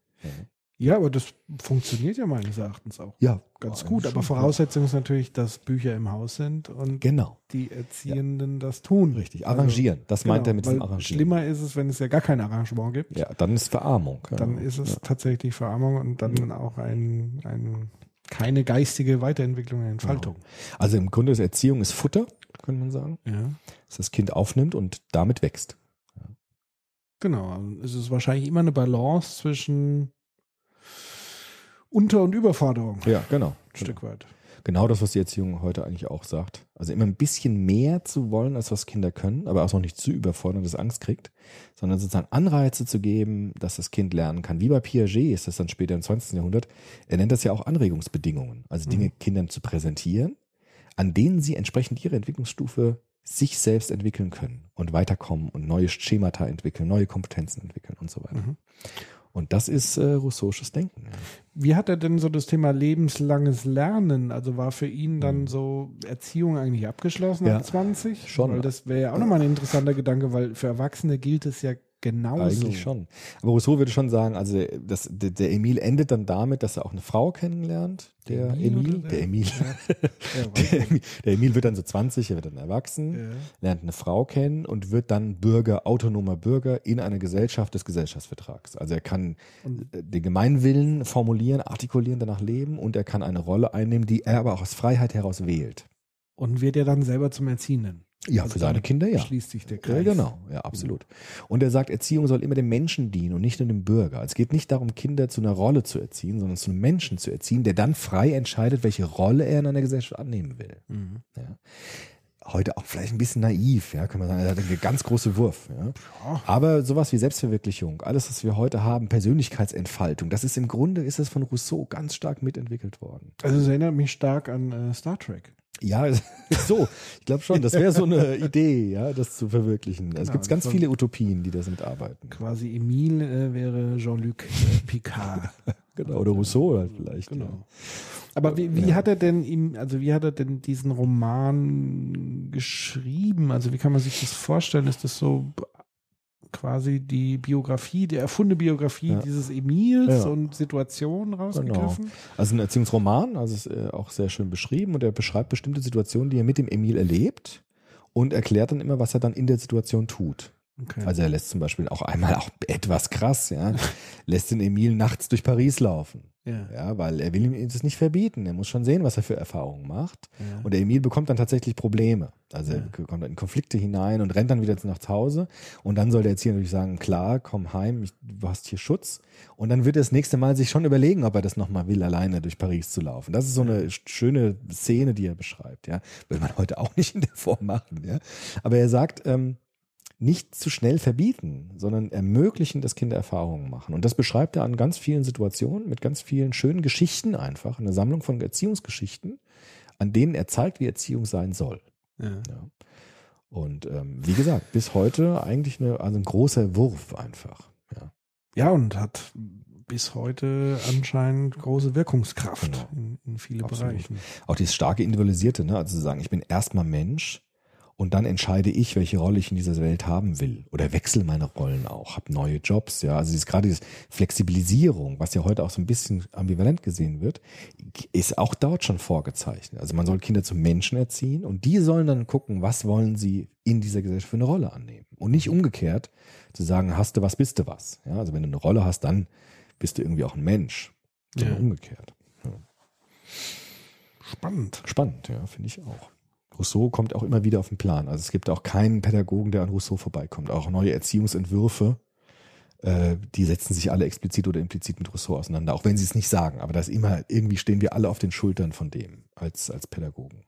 [SPEAKER 3] ja, aber das funktioniert ja meines Erachtens auch
[SPEAKER 4] Ja,
[SPEAKER 3] ganz gut. Aber Voraussetzung ist natürlich, dass Bücher im Haus sind und
[SPEAKER 4] ja. Genau,
[SPEAKER 3] die Erziehenden das tun.
[SPEAKER 4] richtig. Arrangieren. das
[SPEAKER 3] Also,
[SPEAKER 4] meint er mit diesem Arrangieren.
[SPEAKER 3] Schlimmer ist es, wenn es ja gar kein Arrangement gibt.
[SPEAKER 4] Ja, dann ist Verarmung. Ja.
[SPEAKER 3] Dann ist es
[SPEAKER 4] Ja.
[SPEAKER 3] tatsächlich Verarmung und dann auch ein, ein, keine geistige Weiterentwicklung und Entfaltung.
[SPEAKER 4] Also im Grunde ist Erziehung ist Futter, könnte man sagen,
[SPEAKER 3] Ja.
[SPEAKER 4] dass das Kind aufnimmt und damit wächst.
[SPEAKER 3] Genau. Es ist wahrscheinlich immer eine Balance zwischen Unter- und Überforderung.
[SPEAKER 4] Ja, genau.
[SPEAKER 3] Ein Stück weit.
[SPEAKER 4] Genau das, was die Erziehung heute eigentlich auch sagt. Also immer ein bisschen mehr zu wollen, als was Kinder können, aber auch noch nicht zu überfordern, dass es Angst kriegt, sondern sozusagen Anreize zu geben, dass das Kind lernen kann. Wie bei Piaget ist das dann später im 20. Jahrhundert. Er nennt das ja auch Anregungsbedingungen. Also Dinge Kindern zu präsentieren, an denen sie entsprechend ihre Entwicklungsstufe sich selbst entwickeln können und weiterkommen und neue Schemata entwickeln, neue Kompetenzen entwickeln und so weiter.
[SPEAKER 3] Mhm.
[SPEAKER 4] Und das ist äh, Rousseausches Denken. ja.
[SPEAKER 3] Wie hat er denn so das Thema lebenslanges Lernen? Also war für ihn dann so Erziehung eigentlich abgeschlossen
[SPEAKER 4] Mhm. Ja,
[SPEAKER 3] ab 20?
[SPEAKER 4] schon.
[SPEAKER 3] Weil das wäre ja auch nochmal ein interessanter Gedanke, weil für Erwachsene gilt es ja genauso.
[SPEAKER 4] Eigentlich schon. Aber Rousseau würde schon sagen, also das, der, der Emil endet dann damit, dass er auch eine Frau kennenlernt. Der
[SPEAKER 3] Emil
[SPEAKER 4] der Emil. Der. Emil, der Emil (laughs) wird dann so 20, er wird dann erwachsen,
[SPEAKER 3] Ja.
[SPEAKER 4] lernt eine Frau kennen und wird dann Bürger, autonomer Bürger in einer Gesellschaft des Gesellschaftsvertrags. Also er kann
[SPEAKER 3] Und-
[SPEAKER 4] äh, den Gemeinwillen formulieren, artikulieren, danach leben und er kann eine Rolle einnehmen, die er aber auch aus Freiheit heraus wählt.
[SPEAKER 3] Und wird ja dann selber zum Erziehenden.
[SPEAKER 4] Ja,
[SPEAKER 3] Also
[SPEAKER 4] für seine Kinder ja.
[SPEAKER 3] Schließt sich der
[SPEAKER 4] Ja,
[SPEAKER 3] Kreis.
[SPEAKER 4] genau, ja, absolut. Und er sagt, Erziehung soll immer dem Menschen dienen und nicht nur dem Bürger. Es geht nicht darum, Kinder zu einer Rolle zu erziehen, sondern zu einem Menschen zu erziehen, der dann frei entscheidet, welche Rolle er in einer Gesellschaft annehmen will.
[SPEAKER 3] Mhm.
[SPEAKER 4] Ja. Heute auch vielleicht ein bisschen naiv, ja, kann man sagen, er hat eine ganz große Wurf. Ja. Aber sowas wie Selbstverwirklichung, alles, was wir heute haben, Persönlichkeitsentfaltung, das ist im Grunde, ist es von Rousseau ganz stark mitentwickelt worden.
[SPEAKER 3] Also es erinnert mich stark an äh, Star Trek.
[SPEAKER 4] Ja, (laughs) so, ich glaube schon, das wäre so eine Idee, ja, das zu verwirklichen. Also es
[SPEAKER 3] Genau,
[SPEAKER 4] gibt ganz viele Utopien, die das mitarbeiten.
[SPEAKER 3] Quasi Emile äh, wäre Jean-Luc äh, Picard. (laughs)
[SPEAKER 4] Genau, oder Rousseau halt vielleicht.
[SPEAKER 3] Genau. Aber wie, wie hat er denn ihm, also wie hat er denn diesen Roman geschrieben? Also wie kann man sich das vorstellen? Ist das so quasi die Biografie, die erfundene Biografie
[SPEAKER 4] Ja.
[SPEAKER 3] dieses Emils
[SPEAKER 4] Ja.
[SPEAKER 3] und Situationen rausgegriffen?
[SPEAKER 4] Also ein Erziehungsroman, also ist äh, auch sehr schön beschrieben und er beschreibt bestimmte Situationen, die er mit dem Emil erlebt und erklärt dann immer, was er dann in der Situation tut.
[SPEAKER 3] Okay.
[SPEAKER 4] Also er lässt zum Beispiel auch einmal auch etwas krass, ja, (laughs) lässt den Emil nachts durch Paris laufen.
[SPEAKER 3] ja.
[SPEAKER 4] Ja, weil er will ihm das nicht verbieten. Er muss schon sehen, was er für Erfahrungen macht.
[SPEAKER 3] Ja.
[SPEAKER 4] Und der Emil bekommt dann tatsächlich Probleme. Also
[SPEAKER 3] Ja.
[SPEAKER 4] er kommt dann in Konflikte hinein und rennt dann wieder nach Hause. Und dann soll der Erzieher natürlich sagen, klar, komm heim, ich, du hast hier Schutz. Und dann wird er das nächste Mal sich schon überlegen, ob er das nochmal will, alleine durch Paris zu laufen. Das ist so eine schöne Szene, die er beschreibt. Ja, Will man heute auch nicht in der Form machen. Ja, Aber er sagt, ähm, nicht zu schnell verbieten, sondern ermöglichen, dass Kinder Erfahrungen machen. Und das beschreibt er an ganz vielen Situationen mit ganz vielen schönen Geschichten einfach, eine Sammlung von Erziehungsgeschichten, an denen er zeigt, wie Erziehung sein soll.
[SPEAKER 3] Ja.
[SPEAKER 4] Ja. Und ähm, wie gesagt, bis heute eigentlich eine, also ein großer Wurf einfach. Ja.
[SPEAKER 3] ja, und hat bis heute anscheinend große Wirkungskraft
[SPEAKER 4] Genau.
[SPEAKER 3] in, in viele
[SPEAKER 4] Absolut.
[SPEAKER 3] Bereichen.
[SPEAKER 4] Auch dieses starke Individualisierte, ne? also zu sagen, ich bin erstmal Mensch und dann entscheide ich, welche Rolle ich in dieser Welt haben will oder wechsle meine Rollen auch, habe neue Jobs, ja, also dieses gerade diese Flexibilisierung, was ja heute auch so ein bisschen ambivalent gesehen wird, ist auch dort schon vorgezeichnet. Also man soll Kinder zu Menschen erziehen und die sollen dann gucken, was wollen sie in dieser Gesellschaft für eine Rolle annehmen und nicht umgekehrt zu sagen, hast du was, bist du was. Ja, also wenn du eine Rolle hast, dann bist du irgendwie auch ein Mensch, sondern
[SPEAKER 3] Ja.
[SPEAKER 4] umgekehrt.
[SPEAKER 3] Spannend.
[SPEAKER 4] Spannend, ja, finde ich auch. Rousseau kommt auch immer wieder auf den Plan. Also es gibt auch keinen Pädagogen, der an Rousseau vorbeikommt. Auch neue Erziehungsentwürfe, äh, die setzen sich alle explizit oder implizit mit Rousseau auseinander, auch wenn sie es nicht sagen. Aber das immer, irgendwie stehen wir alle auf den Schultern von dem als, als Pädagogen.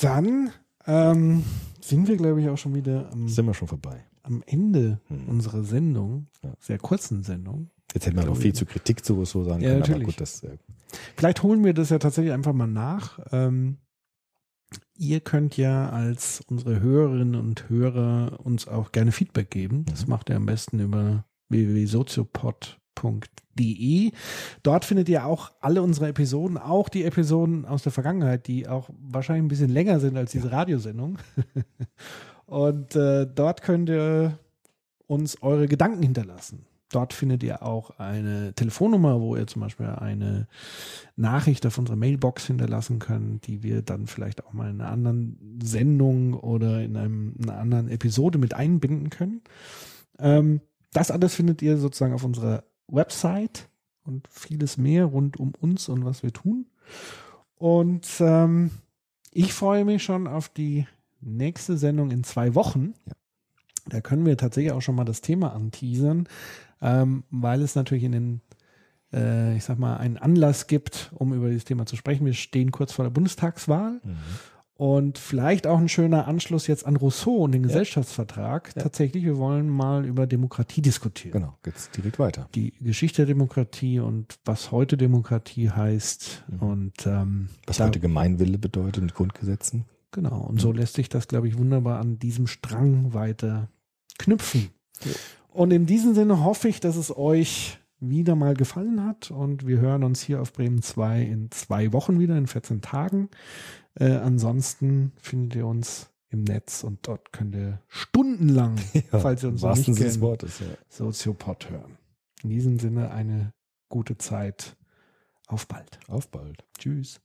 [SPEAKER 3] Dann ähm, sind wir, glaube ich, auch schon wieder am,
[SPEAKER 4] Sind wir schon vorbei.
[SPEAKER 3] am Ende
[SPEAKER 4] Hm.
[SPEAKER 3] unserer Sendung,
[SPEAKER 4] Ja.
[SPEAKER 3] sehr kurzen Sendung.
[SPEAKER 4] Jetzt hätten wir noch viel zu Kritik zu Rousseau sagen
[SPEAKER 3] Ja,
[SPEAKER 4] können, aber
[SPEAKER 3] natürlich.
[SPEAKER 4] gut, das äh,
[SPEAKER 3] Vielleicht holen wir das ja tatsächlich einfach mal nach. Ähm, ihr könnt ja als unsere Hörerinnen und Hörer uns auch gerne Feedback geben. Das
[SPEAKER 4] Mhm.
[SPEAKER 3] macht ihr am besten über www.soziopod.de. Dort findet ihr auch alle unsere Episoden, auch die Episoden aus der Vergangenheit, die auch wahrscheinlich ein bisschen länger sind als diese Radiosendung. (laughs) und äh, dort könnt ihr uns eure Gedanken hinterlassen. Dort findet ihr auch eine Telefonnummer, wo ihr zum Beispiel eine Nachricht auf unserer Mailbox hinterlassen könnt, die wir dann vielleicht auch mal in einer anderen Sendung oder in einem, einer anderen Episode mit einbinden können. Ähm, das alles findet ihr sozusagen auf unserer Website und vieles mehr rund um uns und was wir tun. Und ähm, ich freue mich schon auf die nächste Sendung in zwei Wochen.
[SPEAKER 4] Ja.
[SPEAKER 3] Da können wir tatsächlich auch schon mal das Thema anteasern, ähm, weil es natürlich in den, äh, ich sag mal, einen Anlass gibt, um über dieses Thema zu sprechen. Wir stehen kurz vor der Bundestagswahl und vielleicht auch ein schöner Anschluss jetzt an Rousseau und den Gesellschaftsvertrag.
[SPEAKER 4] Ja.
[SPEAKER 3] Tatsächlich, wir wollen mal über Demokratie diskutieren
[SPEAKER 4] genau, geht's direkt weiter.
[SPEAKER 3] die Geschichte der Demokratie und was heute Demokratie heißt.
[SPEAKER 4] Mhm.
[SPEAKER 3] Und ähm,
[SPEAKER 4] Was heute Gemeinwille bedeutet mit Grundgesetzen.
[SPEAKER 3] genau. Und so lässt sich das, glaube ich, wunderbar an diesem Strang weiter knüpfen. Und in diesem Sinne hoffe ich, dass es euch wieder mal gefallen hat und wir hören uns hier auf Bremen 2 in zwei Wochen wieder, in 14 Tagen. Äh, ansonsten findet ihr uns im Netz und dort könnt ihr stundenlang, (laughs) falls ihr uns noch nicht kennt,
[SPEAKER 4] Wortes. Ja.
[SPEAKER 3] Soziopod hören. In diesem Sinne eine gute Zeit. Auf bald.
[SPEAKER 4] Auf bald.
[SPEAKER 3] Tschüss.